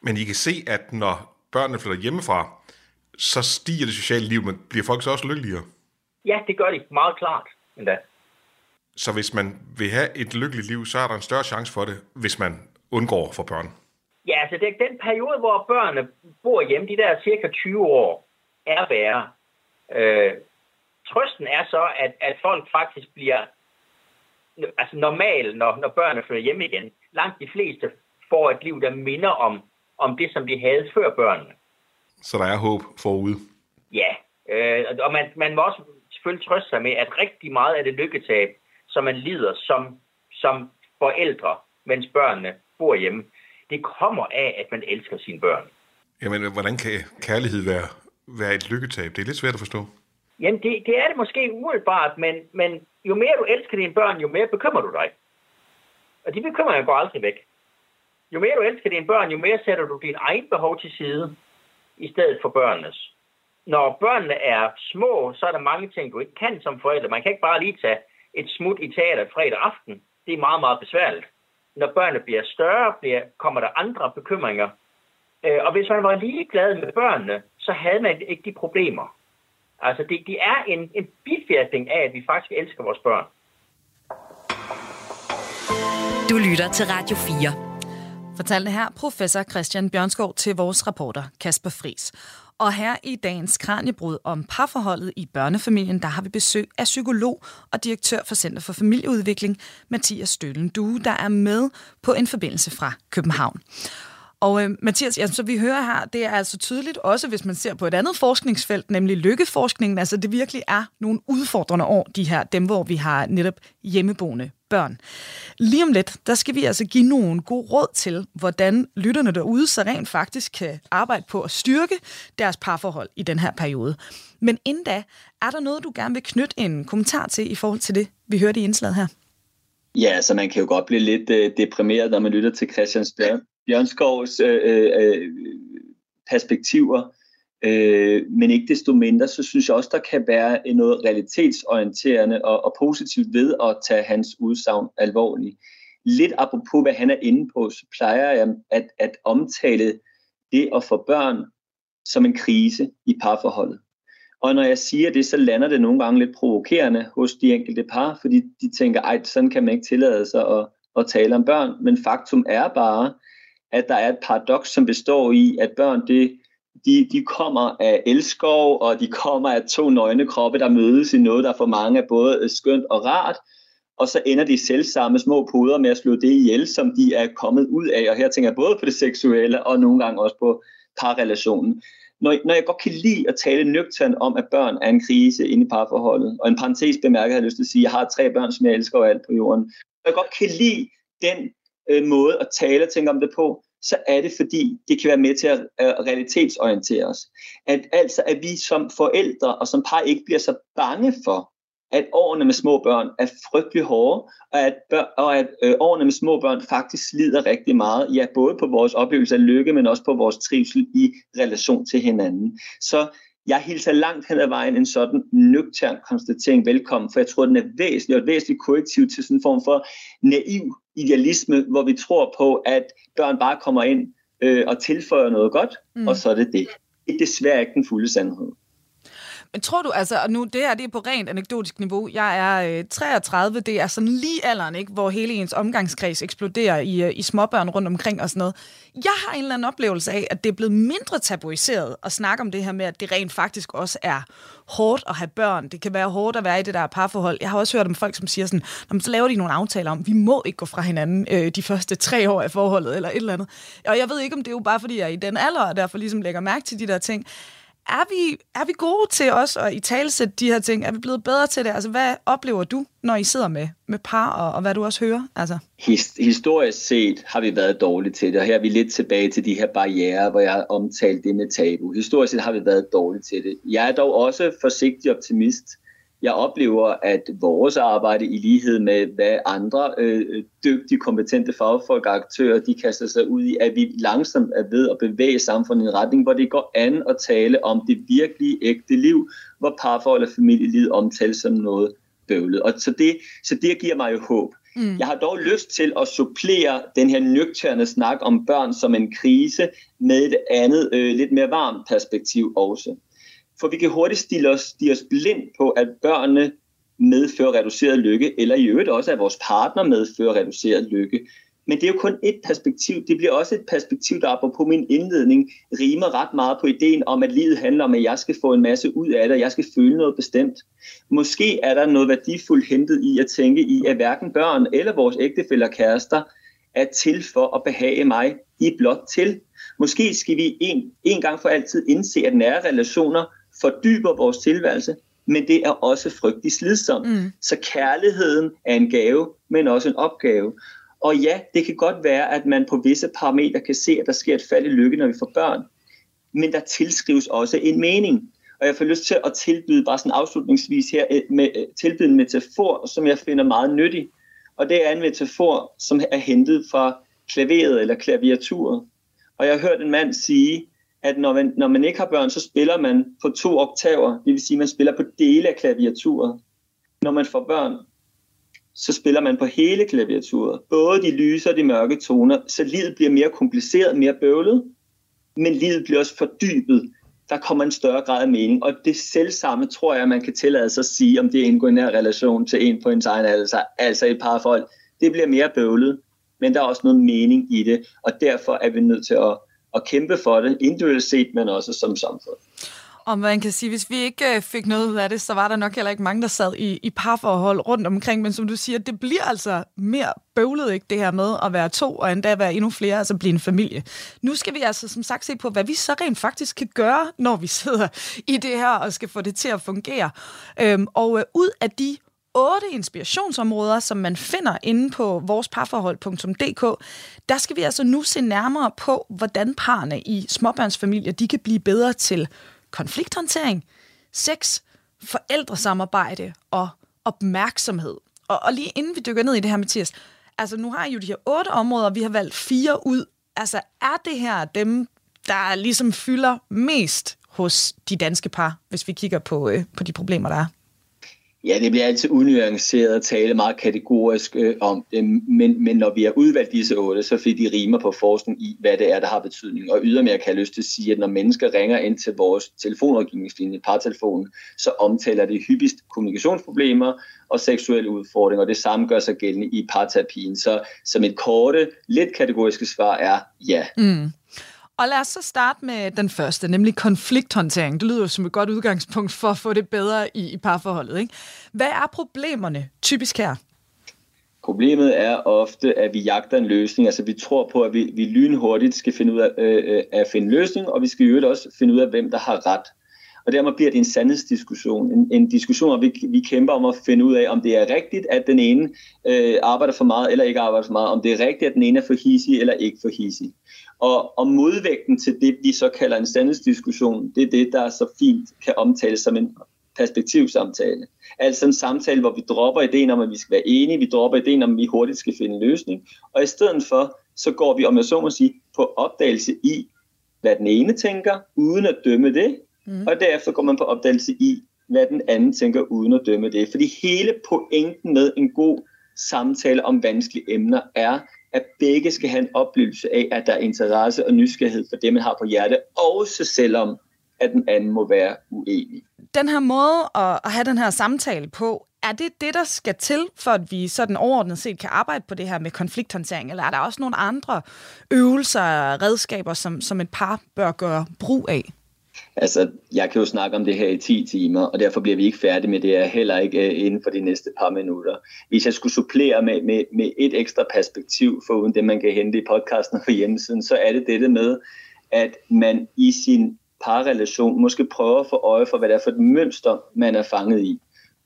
Men I kan se, at når børnene flytter hjemmefra, så stiger det sociale liv, men bliver folk så også lykkeligere? Ja, det gør de meget klart endda. Så hvis man vil have et lykkeligt liv, så er der en større chance for det, hvis man undgår for børn? Ja, altså det er den periode, hvor børnene bor hjemme, de der cirka 20 år, er værre. Øh, trøsten er så, at, at folk faktisk bliver altså normal, når, når børnene flytter hjem igen. Langt de fleste får et liv, der minder om, om det, som de havde før børnene. Så der er håb forude? Ja, øh, og man, man må også selvfølgelig trøste sig med, at rigtig meget af det lykketab, som man lider som, som forældre, mens børnene bor hjemme, det kommer af, at man elsker sine børn. Jamen, hvordan kan kærlighed være, være et lykketab? Det er lidt svært at forstå. Jamen, det, det er det måske umiddelbart, men, men jo mere du elsker dine børn, jo mere bekymrer du dig. Og de bekymringer går aldrig væk. Jo mere du elsker dine børn, jo mere sætter du din egen behov til side, i stedet for børnenes. Når børnene er små, så er der mange ting, du ikke kan som forældre. Man kan ikke bare lige tage et smut i teater fredag aften. Det er meget, meget besværligt. Når børnene bliver større, bliver, kommer der andre bekymringer. Øh, og hvis man var ligeglad med børnene, så havde man ikke de problemer. Altså, det, det er en, en bifjærdning af, at vi faktisk elsker vores børn. Du lytter til Radio 4. Fortalte her professor Christian Bjørnskov til vores reporter Kasper Fris. Og her i dagens Kranjebrud om parforholdet i børnefamilien, der har vi besøg af psykolog og direktør for Center for Familieudvikling, Mathias Stølen Due, der er med på en forbindelse fra København. Og øh, Mathias, ja, så vi hører her, det er altså tydeligt, også hvis man ser på et andet forskningsfelt, nemlig lykkeforskningen, altså det virkelig er nogle udfordrende år, de her, dem hvor vi har netop hjemmeboende børn. Lige om lidt, der skal vi altså give nogle gode råd til, hvordan lytterne derude så rent faktisk kan arbejde på at styrke deres parforhold i den her periode. Men inden da, er der noget, du gerne vil knytte en kommentar til i forhold til det, vi hørte i indslaget her? Ja, så altså man kan jo godt blive lidt øh, deprimeret, når man lytter til Christian Bjørnskovs øh, øh, øh perspektiver. Øh, men ikke desto mindre, så synes jeg også, der kan være noget realitetsorienterende og, og positivt ved at tage hans udsagn alvorligt. Lidt apropos, hvad han er inde på, så plejer jeg at, at omtale det at få børn som en krise i parforholdet. Og når jeg siger det, så lander det nogle gange lidt provokerende hos de enkelte par, fordi de tænker, ej, sådan kan man ikke tillade sig at, at tale om børn. Men faktum er bare, at der er et paradoks, som består i, at børn, det, de, de kommer af elskov, og de kommer af to nøgne kroppe, der mødes i noget, der for mange er både skønt og rart, og så ender de selv samme små puder med at slå det ihjel, som de er kommet ud af, og her tænker jeg både på det seksuelle, og nogle gange også på parrelationen når, når jeg godt kan lide at tale nøgtern om, at børn er en krise inde i parforholdet, og en parentes bemærket har lyst til at sige, at jeg har tre børn, som jeg elsker alt på jorden. Når jeg godt kan lide den øh, måde at tale og tænke om det på, så er det fordi, det kan være med til at realitetsorientere os. At altså, at vi som forældre og som par ikke bliver så bange for, at årene med små børn er frygtelig hårde, og at, børn, og at øh, årene med små børn faktisk slider rigtig meget, ja, både på vores oplevelse af lykke, men også på vores trivsel i relation til hinanden. Så jeg hilser langt hen ad vejen en sådan nøgtern konstatering velkommen, for jeg tror, den er væsentlig, og et væsentligt korrektiv til sådan en form for naiv idealisme, hvor vi tror på, at børn bare kommer ind øh, og tilføjer noget godt, mm. og så er det det. Det er desværre ikke den fulde sandhed. Men tror du, altså, og nu det her det er på rent anekdotisk niveau, jeg er øh, 33, det er sådan lige alderen, ikke, hvor hele ens omgangskreds eksploderer i, øh, i småbørn rundt omkring og sådan noget. Jeg har en eller anden oplevelse af, at det er blevet mindre tabuiseret at snakke om det her med, at det rent faktisk også er hårdt at have børn. Det kan være hårdt at være i det der parforhold. Jeg har også hørt om folk, som siger sådan, så laver de nogle aftaler om, vi må ikke gå fra hinanden øh, de første tre år af forholdet, eller et eller andet. Og jeg ved ikke, om det er jo bare, fordi jeg er i den alder, og derfor ligesom lægger mærke til de der ting er vi, er vi gode til også at i talsætte de her ting? Er vi blevet bedre til det? Altså, hvad oplever du, når I sidder med, med par, og, og hvad du også hører? Altså? Historisk set har vi været dårlige til det, og her er vi lidt tilbage til de her barriere, hvor jeg har omtalt det med tabu. Historisk set har vi været dårlige til det. Jeg er dog også forsigtig optimist, jeg oplever, at vores arbejde i lighed med, hvad andre øh, dygtige, kompetente fagfolk og aktører, de kaster sig ud i, at vi langsomt er ved at bevæge samfundet i en retning, hvor det går an at tale om det virkelige ægte liv, hvor parforhold og familieliv omtales som noget bøvlet. Og så det, så det giver mig jo håb. Mm. Jeg har dog lyst til at supplere den her nøgterne snak om børn som en krise med et andet, øh, lidt mere varmt perspektiv også. For vi kan hurtigt stille os, stille os blind på, at børnene medfører reduceret lykke, eller i øvrigt også, at vores partner medfører reduceret lykke. Men det er jo kun et perspektiv. Det bliver også et perspektiv, der på min indledning rimer ret meget på ideen om, at livet handler om, at jeg skal få en masse ud af det, og jeg skal føle noget bestemt. Måske er der noget værdifuldt hentet i at tænke i, at hverken børn eller vores ægtefælder kærester er til for at behage mig. I blot til. Måske skal vi en, en gang for altid indse, at nære relationer fordyber vores tilværelse, men det er også frygtelig slidsomt. Mm. Så kærligheden er en gave, men også en opgave. Og ja, det kan godt være, at man på visse parametre kan se, at der sker et fald i lykke, når vi får børn. Men der tilskrives også en mening. Og jeg får lyst til at tilbyde, bare sådan afslutningsvis her, med, tilbyde en metafor, som jeg finder meget nyttig. Og det er en metafor, som er hentet fra klaveret eller klaviaturet. Og jeg har hørt en mand sige, at når man, når man ikke har børn, så spiller man på to oktaver. Det vil sige, at man spiller på dele af klaviaturet. Når man får børn, så spiller man på hele klaviaturet. Både de lyse og de mørke toner, så livet bliver mere kompliceret, mere bøvlet, men livet bliver også fordybet. Der kommer en større grad af mening, og det selv samme tror jeg, man kan tillade sig at sige, om det indgår i en relation til en på en egen alder, altså et par folk. Det bliver mere bøvlet, men der er også noget mening i det, og derfor er vi nødt til at at kæmpe for det, individuelt set, men også som samfund. Og man kan sige, hvis vi ikke øh, fik noget ud af det, så var der nok heller ikke mange, der sad i, i parforhold rundt omkring. Men som du siger, det bliver altså mere bøvlet, ikke, det her med at være to, og endda være endnu flere, altså blive en familie. Nu skal vi altså som sagt se på, hvad vi så rent faktisk kan gøre, når vi sidder i det her og skal få det til at fungere. Øhm, og øh, ud af de otte inspirationsområder, som man finder inde på voresparforhold.dk, der skal vi altså nu se nærmere på, hvordan parerne i småbørnsfamilier de kan blive bedre til konflikthåndtering, sex, forældresamarbejde og opmærksomhed. Og, og lige inden vi dykker ned i det her, Mathias, altså nu har I jo de her otte områder, vi har valgt fire ud. Altså er det her dem, der ligesom fylder mest hos de danske par, hvis vi kigger på, øh, på de problemer, der er? Ja, det bliver altid unuanceret at tale meget kategorisk øh, om det, men, men når vi har udvalgt disse otte, så fik de rimer på forskning i, hvad det er, der har betydning. Og ydermere kan jeg lyst til at sige, at når mennesker ringer ind til vores telefonrådgivningslinje, partelefonen, så omtaler det hyppigst kommunikationsproblemer og seksuelle udfordringer, og det samme gør sig gældende i parterapien. Så som et korte, lidt kategoriske svar er ja. Mm. Og lad os så starte med den første, nemlig konflikthåndtering. Det lyder jo som et godt udgangspunkt for at få det bedre i, i parforholdet. Ikke? Hvad er problemerne typisk her? Problemet er ofte, at vi jagter en løsning. Altså vi tror på, at vi, vi lynhurtigt skal finde ud af øh, øh at finde løsning, og vi skal jo også finde ud af, hvem der har ret. Og dermed bliver det en sandhedsdiskussion. En, en diskussion, hvor vi, vi kæmper om at finde ud af, om det er rigtigt, at den ene øh, arbejder for meget eller ikke arbejder for meget. Om det er rigtigt, at den ene er for hissig eller ikke for hissig. Og, og modvægten til det, vi så kalder en sandhedsdiskussion, det er det, der så fint kan omtales som en perspektivsamtale. Altså en samtale, hvor vi dropper ideen om, at vi skal være enige, vi dropper ideen om, at vi hurtigt skal finde en løsning, og i stedet for, så går vi, om jeg så må sige, på opdagelse i, hvad den ene tænker, uden at dømme det, mm. og derefter går man på opdagelse i, hvad den anden tænker, uden at dømme det. Fordi hele pointen med en god samtale om vanskelige emner er, at begge skal have en oplevelse af, at der er interesse og nysgerrighed for det, man har på hjerte, også selvom at den anden må være uenig. Den her måde at have den her samtale på, er det det, der skal til, for at vi sådan overordnet set kan arbejde på det her med konflikthåndtering, eller er der også nogle andre øvelser og redskaber, som, som et par bør gøre brug af? Altså, jeg kan jo snakke om det her i 10 timer, og derfor bliver vi ikke færdige med det her, heller ikke øh, inden for de næste par minutter. Hvis jeg skulle supplere med, med, med et ekstra perspektiv, for uden det, man kan hente i podcasten og på hjemmesiden, så er det dette med, at man i sin parrelation måske prøver at få øje for, hvad det er for et mønster, man er fanget i.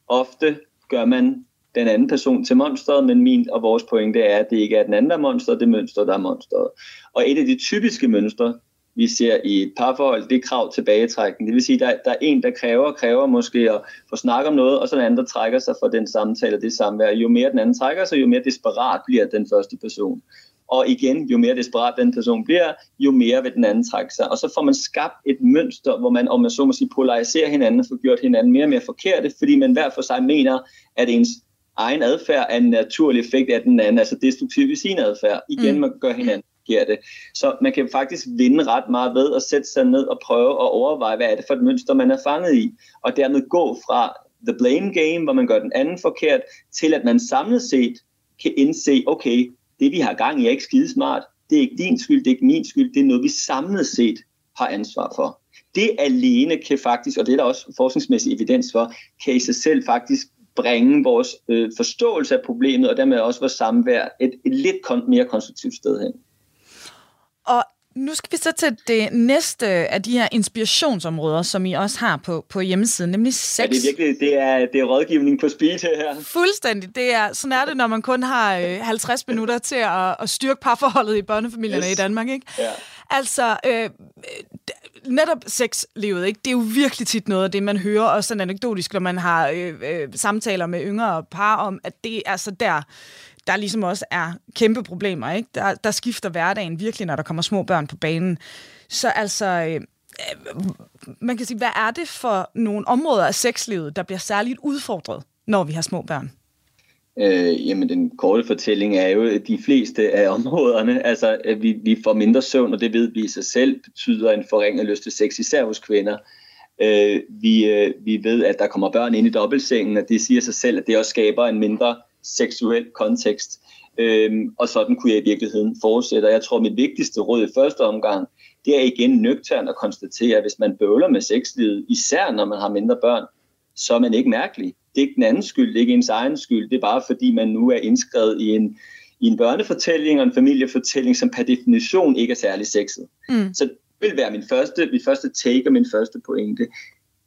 Ofte gør man den anden person til monsteret, men min og vores pointe er, at det ikke er den anden, der er monster, det er mønster, der er monsteret. Og et af de typiske mønstre, vi ser i et parforhold, det er krav tilbagetrækning. Det vil sige, at der, der er en, der kræver kræver måske at få snakket om noget, og så den anden, der trækker sig for den samtale og det samvær. Jo mere den anden trækker sig, jo mere desperat bliver den første person. Og igen, jo mere desperat den person bliver, jo mere vil den anden trække sig. Og så får man skabt et mønster, hvor man, om man så må sige, polariserer hinanden og får gjort hinanden mere og mere forkerte, fordi man hver for sig mener, at ens egen adfærd er en naturlig effekt af den anden, altså destruktiv i sin adfærd. Igen, mm. man gør hinanden det. Så man kan faktisk vinde ret meget ved at sætte sig ned og prøve at overveje, hvad er det for et mønster, man er fanget i, og dermed gå fra the blame game, hvor man gør den anden forkert, til at man samlet set kan indse, okay, det vi har gang i er ikke skide smart, det er ikke din skyld, det er ikke min skyld, det er noget, vi samlet set har ansvar for. Det alene kan faktisk, og det er der også forskningsmæssig evidens for, kan i sig selv faktisk bringe vores øh, forståelse af problemet, og dermed også vores samvær et, et lidt kon- mere konstruktivt sted hen. Og nu skal vi så til det næste af de her inspirationsområder, som I også har på, på hjemmesiden, nemlig sex. Ja, det er virkelig det er, det er rådgivning på speed her. Fuldstændig. Det er, sådan er det, når man kun har øh, 50 minutter til at, at styrke parforholdet i børnefamilierne yes. i Danmark. Ikke? Ja. Altså, øh, netop sexlivet, ikke? det er jo virkelig tit noget af det, man hører, også sådan anekdotisk, når man har øh, øh, samtaler med yngre par om, at det er så der, der ligesom også er kæmpe problemer. Ikke? Der, der skifter hverdagen virkelig, når der kommer små børn på banen. Så altså, øh, man kan sige, hvad er det for nogle områder af sexlivet, der bliver særligt udfordret, når vi har små børn? Øh, jamen, den korte fortælling er jo, at de fleste af områderne, altså, at vi, vi får mindre søvn, og det ved vi i sig selv, betyder en forringet lyst til sex, især hos kvinder. Øh, vi, øh, vi ved, at der kommer børn ind i dobbeltsengen, og det siger sig selv, at det også skaber en mindre seksuel kontekst. Øhm, og sådan kunne jeg i virkeligheden fortsætte. Og jeg tror, mit vigtigste råd i første omgang, det er igen nøgtern at konstatere, at hvis man bøvler med sexlivet, især når man har mindre børn, så er man ikke mærkelig. Det er ikke den anden skyld, det er ikke ens egen skyld, det er bare fordi, man nu er indskrevet i en, i en børnefortælling og en familiefortælling, som per definition ikke er særlig sexet. Mm. Så det vil være min første, min første take og min første pointe.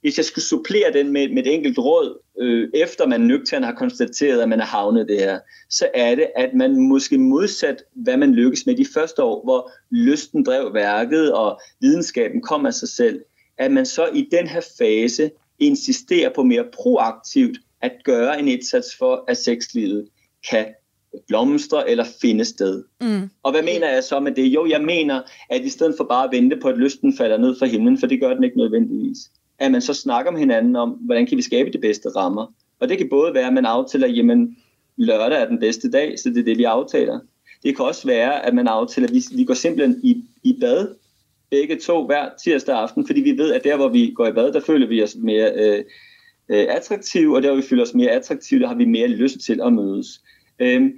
Hvis jeg skulle supplere den med, med et enkelt råd, øh, efter man nøgtern har konstateret, at man er havnet det her, så er det, at man måske modsat, hvad man lykkes med de første år, hvor lysten drev værket, og videnskaben kom af sig selv, at man så i den her fase insisterer på mere proaktivt at gøre en indsats for, at sexlivet kan blomstre eller finde sted. Mm. Og hvad mener jeg så med det? Jo, jeg mener, at i stedet for bare at vente på, at lysten falder ned fra himlen, for det gør den ikke nødvendigvis, at man så snakker med hinanden om, hvordan kan vi skabe de bedste rammer. Og det kan både være, at man aftaler, jamen lørdag er den bedste dag, så det er det, vi aftaler. Det kan også være, at man aftaler, at vi, vi går simpelthen i, i bad begge to hver tirsdag aften, fordi vi ved, at der, hvor vi går i bad, der føler vi os mere øh, øh, attraktive, og der, hvor vi føler os mere attraktive, der har vi mere lyst til at mødes. Øhm,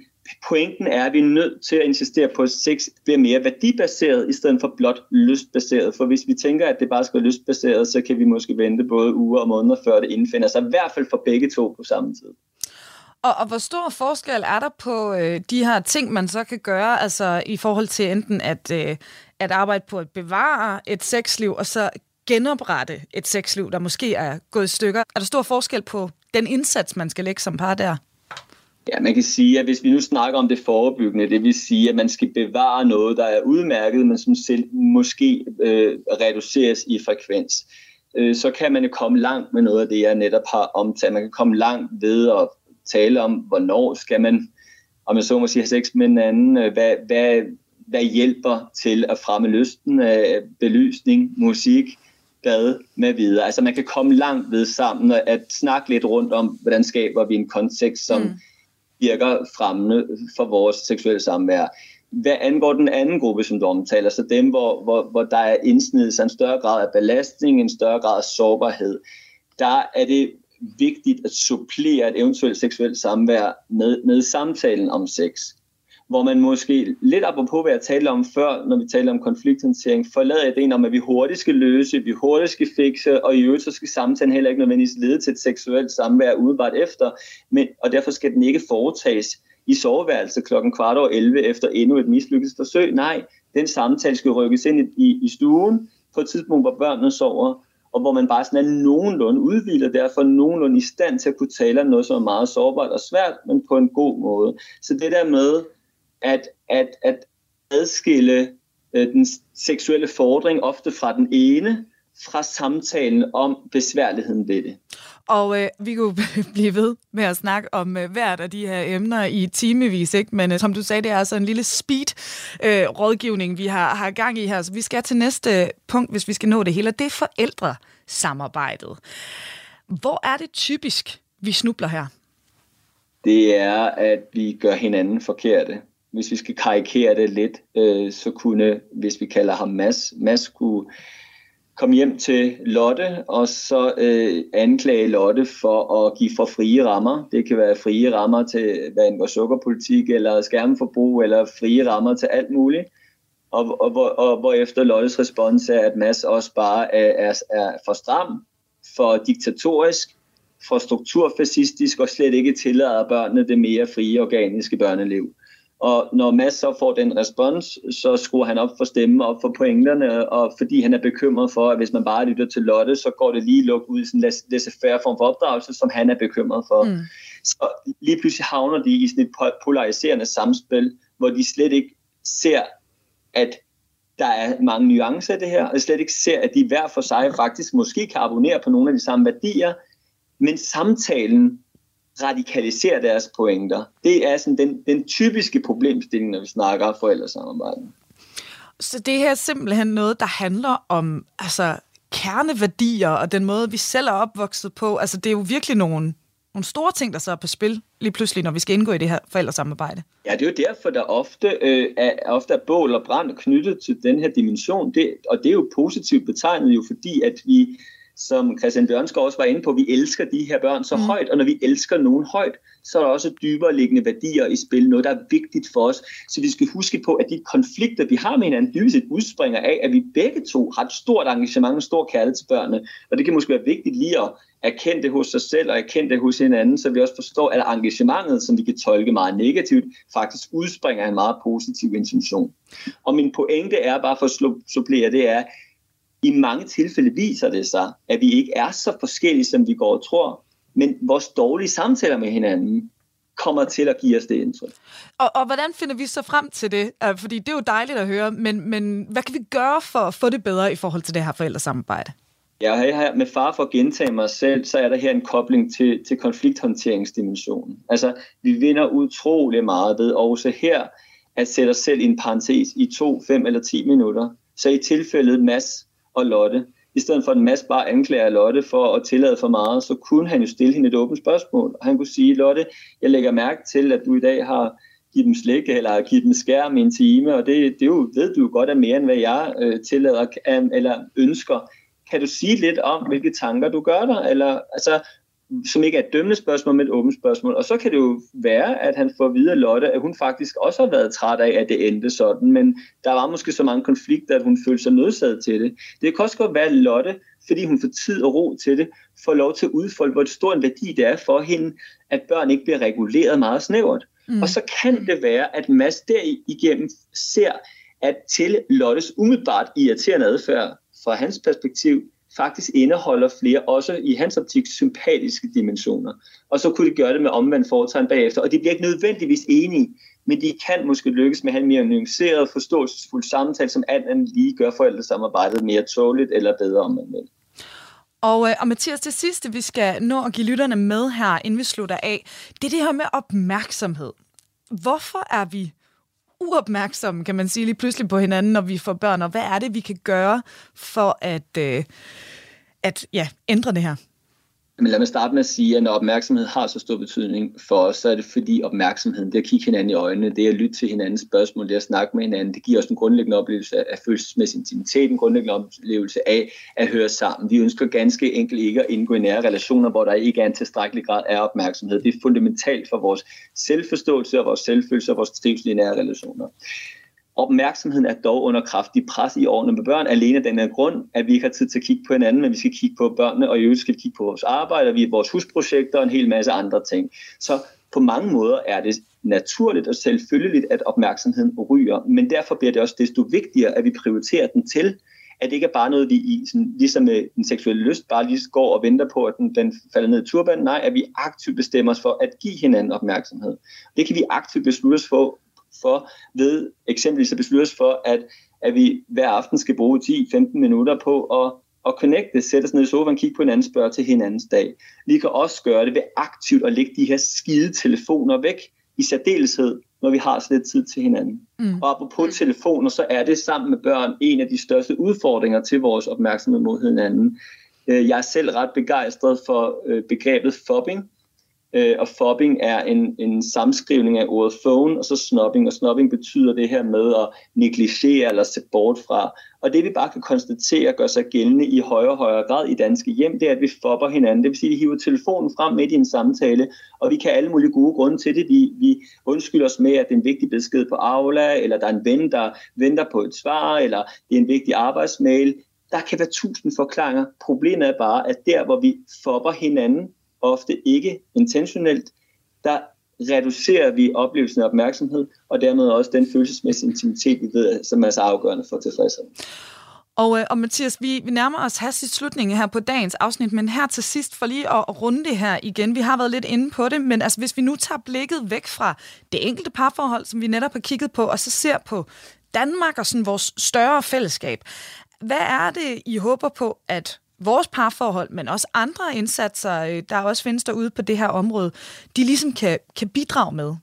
pointen er, at vi er nødt til at insistere på, at sex bliver mere værdibaseret, i stedet for blot lystbaseret. For hvis vi tænker, at det bare skal være lystbaseret, så kan vi måske vente både uger og måneder, før det indfinder sig, i hvert fald for begge to på samme tid. Og, og hvor stor forskel er der på øh, de her ting, man så kan gøre, altså i forhold til enten at, øh, at arbejde på at bevare et sexliv, og så genoprette et sexliv, der måske er gået i stykker? Er der stor forskel på den indsats, man skal lægge som par der? Ja, man kan sige, at hvis vi nu snakker om det forebyggende, det vil sige, at man skal bevare noget, der er udmærket, men som selv måske øh, reduceres i frekvens, øh, så kan man jo komme langt med noget af det, jeg netop har omtalt. Man kan komme langt ved at tale om, hvornår skal man, om jeg så må sige, have sex med en anden, øh, hvad, hvad, hvad hjælper til at fremme lysten øh, belysning, musik, bad med videre. Altså man kan komme langt ved sammen og at snakke lidt rundt om, hvordan skaber vi en kontekst, som mm virker fremmende for vores seksuelle samvær. Hvad angår den anden gruppe, som du omtaler, så dem, hvor, hvor, hvor der er indsnedet sig en større grad af belastning, en større grad af sårbarhed, der er det vigtigt at supplere et eventuelt seksuelt samvær med, med samtalen om sex hvor man måske lidt apropos, hvad jeg talte om før, når vi talte om konflikthåndtering, forlader ideen om, at vi hurtigt skal løse, vi hurtigt skal fikse, og i øvrigt så skal samtalen heller ikke nødvendigvis lede til et seksuelt samvær udebart efter, men, og derfor skal den ikke foretages i soveværelse klokken kvart over 11 efter endnu et mislykket forsøg. Nej, den samtale skal rykkes ind i, i, i stuen på et tidspunkt, hvor børnene sover, og hvor man bare sådan er nogenlunde udvildet, derfor nogenlunde i stand til at kunne tale om noget, som er meget sårbart og svært, men på en god måde. Så det der med, at, at, at adskille øh, den seksuelle fordring ofte fra den ene, fra samtalen om besværligheden ved det. Og øh, vi kunne blive ved med at snakke om øh, hvert af de her emner i timevis, ikke? men øh, som du sagde, det er altså en lille speed-rådgivning, øh, vi har, har gang i her. Så vi skal til næste punkt, hvis vi skal nå det hele, det er forældresamarbejdet. Hvor er det typisk, vi snubler her? Det er, at vi gør hinanden forkerte hvis vi skal karikere det lidt, øh, så kunne, hvis vi kalder ham Mads, Mads kunne komme hjem til Lotte og så øh, anklage Lotte for at give for frie rammer. Det kan være frie rammer til hvad angår sukkerpolitik eller skærmforbrug eller frie rammer til alt muligt. Og, og, og, og hvor efter Lottes respons er, at Mads også bare er, er, er for stram, for diktatorisk, for strukturfascistisk og slet ikke tillader børnene det mere frie organiske børneliv. Og når Mads så får den respons, så skruer han op for stemmen, op for pointerne, og fordi han er bekymret for, at hvis man bare lytter til Lotte, så går det lige lukket ud i sådan en laissez-faire form for opdragelse, som han er bekymret for. Mm. Så lige pludselig havner de i sådan et polariserende samspil, hvor de slet ikke ser, at der er mange nuancer i det her, og slet ikke ser, at de hver for sig faktisk måske kan abonnere på nogle af de samme værdier, men samtalen radikalisere deres pointer. Det er sådan den, den typiske problemstilling, når vi snakker forældresamarbejde. Så det her er simpelthen noget, der handler om altså, kerneværdier og den måde, vi selv er opvokset på. Altså, det er jo virkelig nogle, nogle store ting, der så er på spil lige pludselig, når vi skal indgå i det her forældresamarbejde. Ja, det er jo derfor, der ofte, øh, er, ofte er bål og brand knyttet til den her dimension. Det, og det er jo positivt betegnet jo, fordi at vi som Christian Bjørnskov også var inde på, vi elsker de her børn så mm. højt, og når vi elsker nogen højt, så er der også dybere liggende værdier i spil, noget der er vigtigt for os. Så vi skal huske på, at de konflikter, vi har med hinanden, dybest set udspringer af, at vi begge to har et stort engagement og stor kærlighed til børnene. Og det kan måske være vigtigt lige at erkende det hos sig selv og erkende det hos hinanden, så vi også forstår, at engagementet, som vi kan tolke meget negativt, faktisk udspringer af en meget positiv intention. Og min pointe er bare for at supplere, det er, i mange tilfælde viser det sig, at vi ikke er så forskellige, som vi går og tror, men vores dårlige samtaler med hinanden kommer til at give os det indtryk. Og, og hvordan finder vi så frem til det? Fordi det er jo dejligt at høre, men, men hvad kan vi gøre for at få det bedre i forhold til det her forældresamarbejde? Ja, her med far for at gentage mig selv, så er der her en kobling til, til konflikthåndteringsdimensionen. Altså, vi vinder utrolig meget ved også her at sætte os selv i en parentes i to, fem eller ti minutter. Så i tilfældet Mads og Lotte, i stedet for en masse bare anklager Lotte for at tillade for meget, så kunne han jo stille hende et åbent spørgsmål. Og han kunne sige, Lotte, jeg lægger mærke til, at du i dag har givet dem slik eller givet dem skærm i en time, og det, det jo, ved du jo godt er mere, end hvad jeg øh, tillader eller ønsker. Kan du sige lidt om, hvilke tanker du gør dig? Eller, altså, som ikke er et dømmende spørgsmål, men et åbent spørgsmål. Og så kan det jo være, at han får videre Lotte, at hun faktisk også har været træt af, at det endte sådan, men der var måske så mange konflikter, at hun følte sig nødsaget til det. Det kan også godt være, at Lotte, fordi hun får tid og ro til det, får lov til at udfolde, hvor stor en værdi det er for hende, at børn ikke bliver reguleret meget snævert. Mm. Og så kan det være, at Mads derigennem ser, at til Lottes umiddelbart irriterende adfærd fra hans perspektiv, faktisk indeholder flere, også i hans optik, sympatiske dimensioner. Og så kunne de gøre det med omvendt foretegn bagefter. Og de bliver ikke nødvendigvis enige, men de kan måske lykkes med at have en mere nuanceret, forståelsesfuld samtale, som alt andet lige gør forældresamarbejdet mere tåligt eller bedre, om man vil. Og, øh, og Mathias, det sidste, vi skal nå at give lytterne med her, inden vi slutter af, det er det her med opmærksomhed. Hvorfor er vi uopmærksomme, kan man sige, lige pludselig på hinanden, når vi får børn, og hvad er det, vi kan gøre for at, øh, at ja, ændre det her? Men lad mig starte med at sige, at når opmærksomhed har så stor betydning for os, så er det fordi opmærksomheden, det at kigge hinanden i øjnene, det at lytte til hinandens spørgsmål, det at snakke med hinanden, det giver os en grundlæggende oplevelse af følelsesmæssig intimitet, en grundlæggende oplevelse af at høre sammen. Vi ønsker ganske enkelt ikke at indgå i nære relationer, hvor der ikke er en tilstrækkelig grad af opmærksomhed. Det er fundamentalt for vores selvforståelse og vores selvfølelse og vores trivsel i nære relationer. Opmærksomheden er dog under kraftig pres i årene med børn, alene af den her grund, at vi ikke har tid til at kigge på hinanden, men vi skal kigge på børnene, og i øvrigt skal vi kigge på vores arbejde, og vi vores husprojekter og en hel masse andre ting. Så på mange måder er det naturligt og selvfølgeligt, at opmærksomheden ryger, men derfor bliver det også desto vigtigere, at vi prioriterer den til, at det ikke er bare noget, vi i, sådan, ligesom med den seksuelle lyst, bare lige går og venter på, at den, den falder ned i turbanen. Nej, at vi aktivt bestemmer os for at give hinanden opmærksomhed. Det kan vi aktivt beslutte os for, for ved eksempelvis at beslutte os for, at, at vi hver aften skal bruge 10-15 minutter på at, at connecte, sætte os ned i sofaen, kigge på hinanden, spørge til hinandens dag. Vi kan også gøre det ved aktivt at lægge de her skide telefoner væk, i særdeleshed, når vi har så lidt tid til hinanden. Mm. Og apropos telefoner, så er det sammen med børn en af de største udfordringer til vores opmærksomhed mod hinanden. Øh, jeg er selv ret begejstret for øh, begrebet fobbing, Øh, og fobbing er en, en samskrivning af ordet phone og så snobbing, og snobbing betyder det her med at negligere eller se bort fra. Og det vi bare kan konstatere gør sig gældende i højere og højere grad i danske hjem, det er, at vi fopper hinanden. Det vil sige, at vi hiver telefonen frem midt i en samtale, og vi kan alle mulige gode grunde til det. Vi, vi undskylder os med, at det er en vigtig besked på Aula, eller der er en ven, der venter på et svar, eller det er en vigtig arbejdsmail. Der kan være tusind forklaringer. Problemet er bare, at der, hvor vi fopper hinanden, ofte ikke intentionelt, der reducerer vi oplevelsen af opmærksomhed, og dermed også den følelsesmæssige intimitet, vi ved, som er så afgørende for tilfredshed. Og, øh, og Mathias, vi, vi nærmer os hastigt slutningen her på dagens afsnit, men her til sidst, for lige at, at runde det her igen, vi har været lidt inde på det, men altså, hvis vi nu tager blikket væk fra det enkelte parforhold, som vi netop har kigget på, og så ser på Danmark og sådan vores større fællesskab, hvad er det, I håber på, at vores parforhold, men også andre indsatser, øh, der også findes derude på det her område, de ligesom kan, kan bidrage med?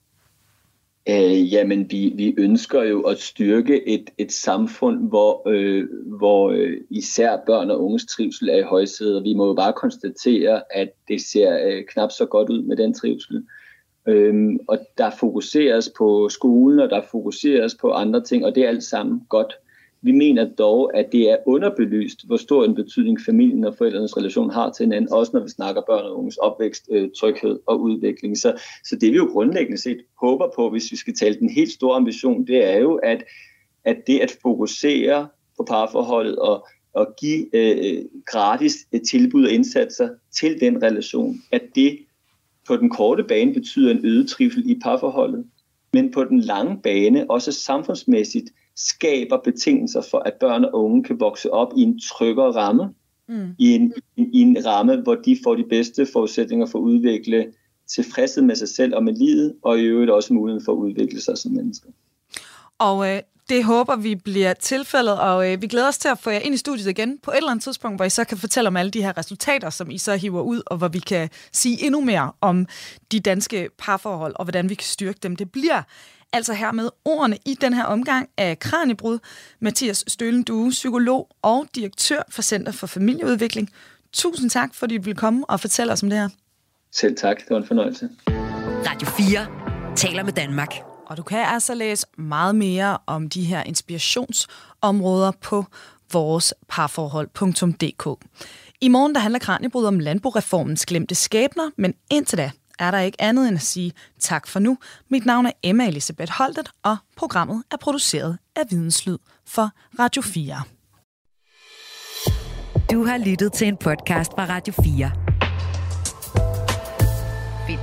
Øh, jamen, vi, vi ønsker jo at styrke et, et samfund, hvor, øh, hvor øh, især børn og unges trivsel er i højsædet, og vi må jo bare konstatere, at det ser øh, knap så godt ud med den trivsel. Øhm, og der fokuseres på skolen, og der fokuseres på andre ting, og det er alt sammen godt. Vi mener dog, at det er underbelyst, hvor stor en betydning familien og forældrenes relation har til hinanden, også når vi snakker børn og unges opvækst, øh, tryghed og udvikling. Så, så det vi jo grundlæggende set håber på, hvis vi skal tale den helt store ambition, det er jo, at, at det at fokusere på parforholdet og, og give øh, gratis øh, tilbud og indsatser til den relation, at det på den korte bane betyder en øget trivsel i parforholdet, men på den lange bane også samfundsmæssigt skaber betingelser for, at børn og unge kan vokse op i en tryggere ramme, mm. i, en, i, i en ramme, hvor de får de bedste forudsætninger for at udvikle tilfredshed med sig selv og med livet, og i øvrigt også muligheden for at udvikle sig som mennesker. Og øh, det håber vi bliver tilfældet, og øh, vi glæder os til at få jer ind i studiet igen på et eller andet tidspunkt, hvor I så kan fortælle om alle de her resultater, som I så hiver ud, og hvor vi kan sige endnu mere om de danske parforhold, og hvordan vi kan styrke dem. Det bliver altså her med ordene i den her omgang af Kranjebrud, Mathias Stølen Due, psykolog og direktør for Center for Familieudvikling. Tusind tak, fordi du vil komme og fortælle os om det her. Selv tak, det var en fornøjelse. Radio 4 taler med Danmark. Og du kan altså læse meget mere om de her inspirationsområder på vores parforhold.dk. I morgen der handler Kranjebrud om landboreformens glemte skæbner, men indtil da er der ikke andet end at sige tak for nu. Mit navn er Emma Elisabeth Holtet, og programmet er produceret af Videnslyd for Radio 4. Du har lyttet til en podcast fra Radio 4.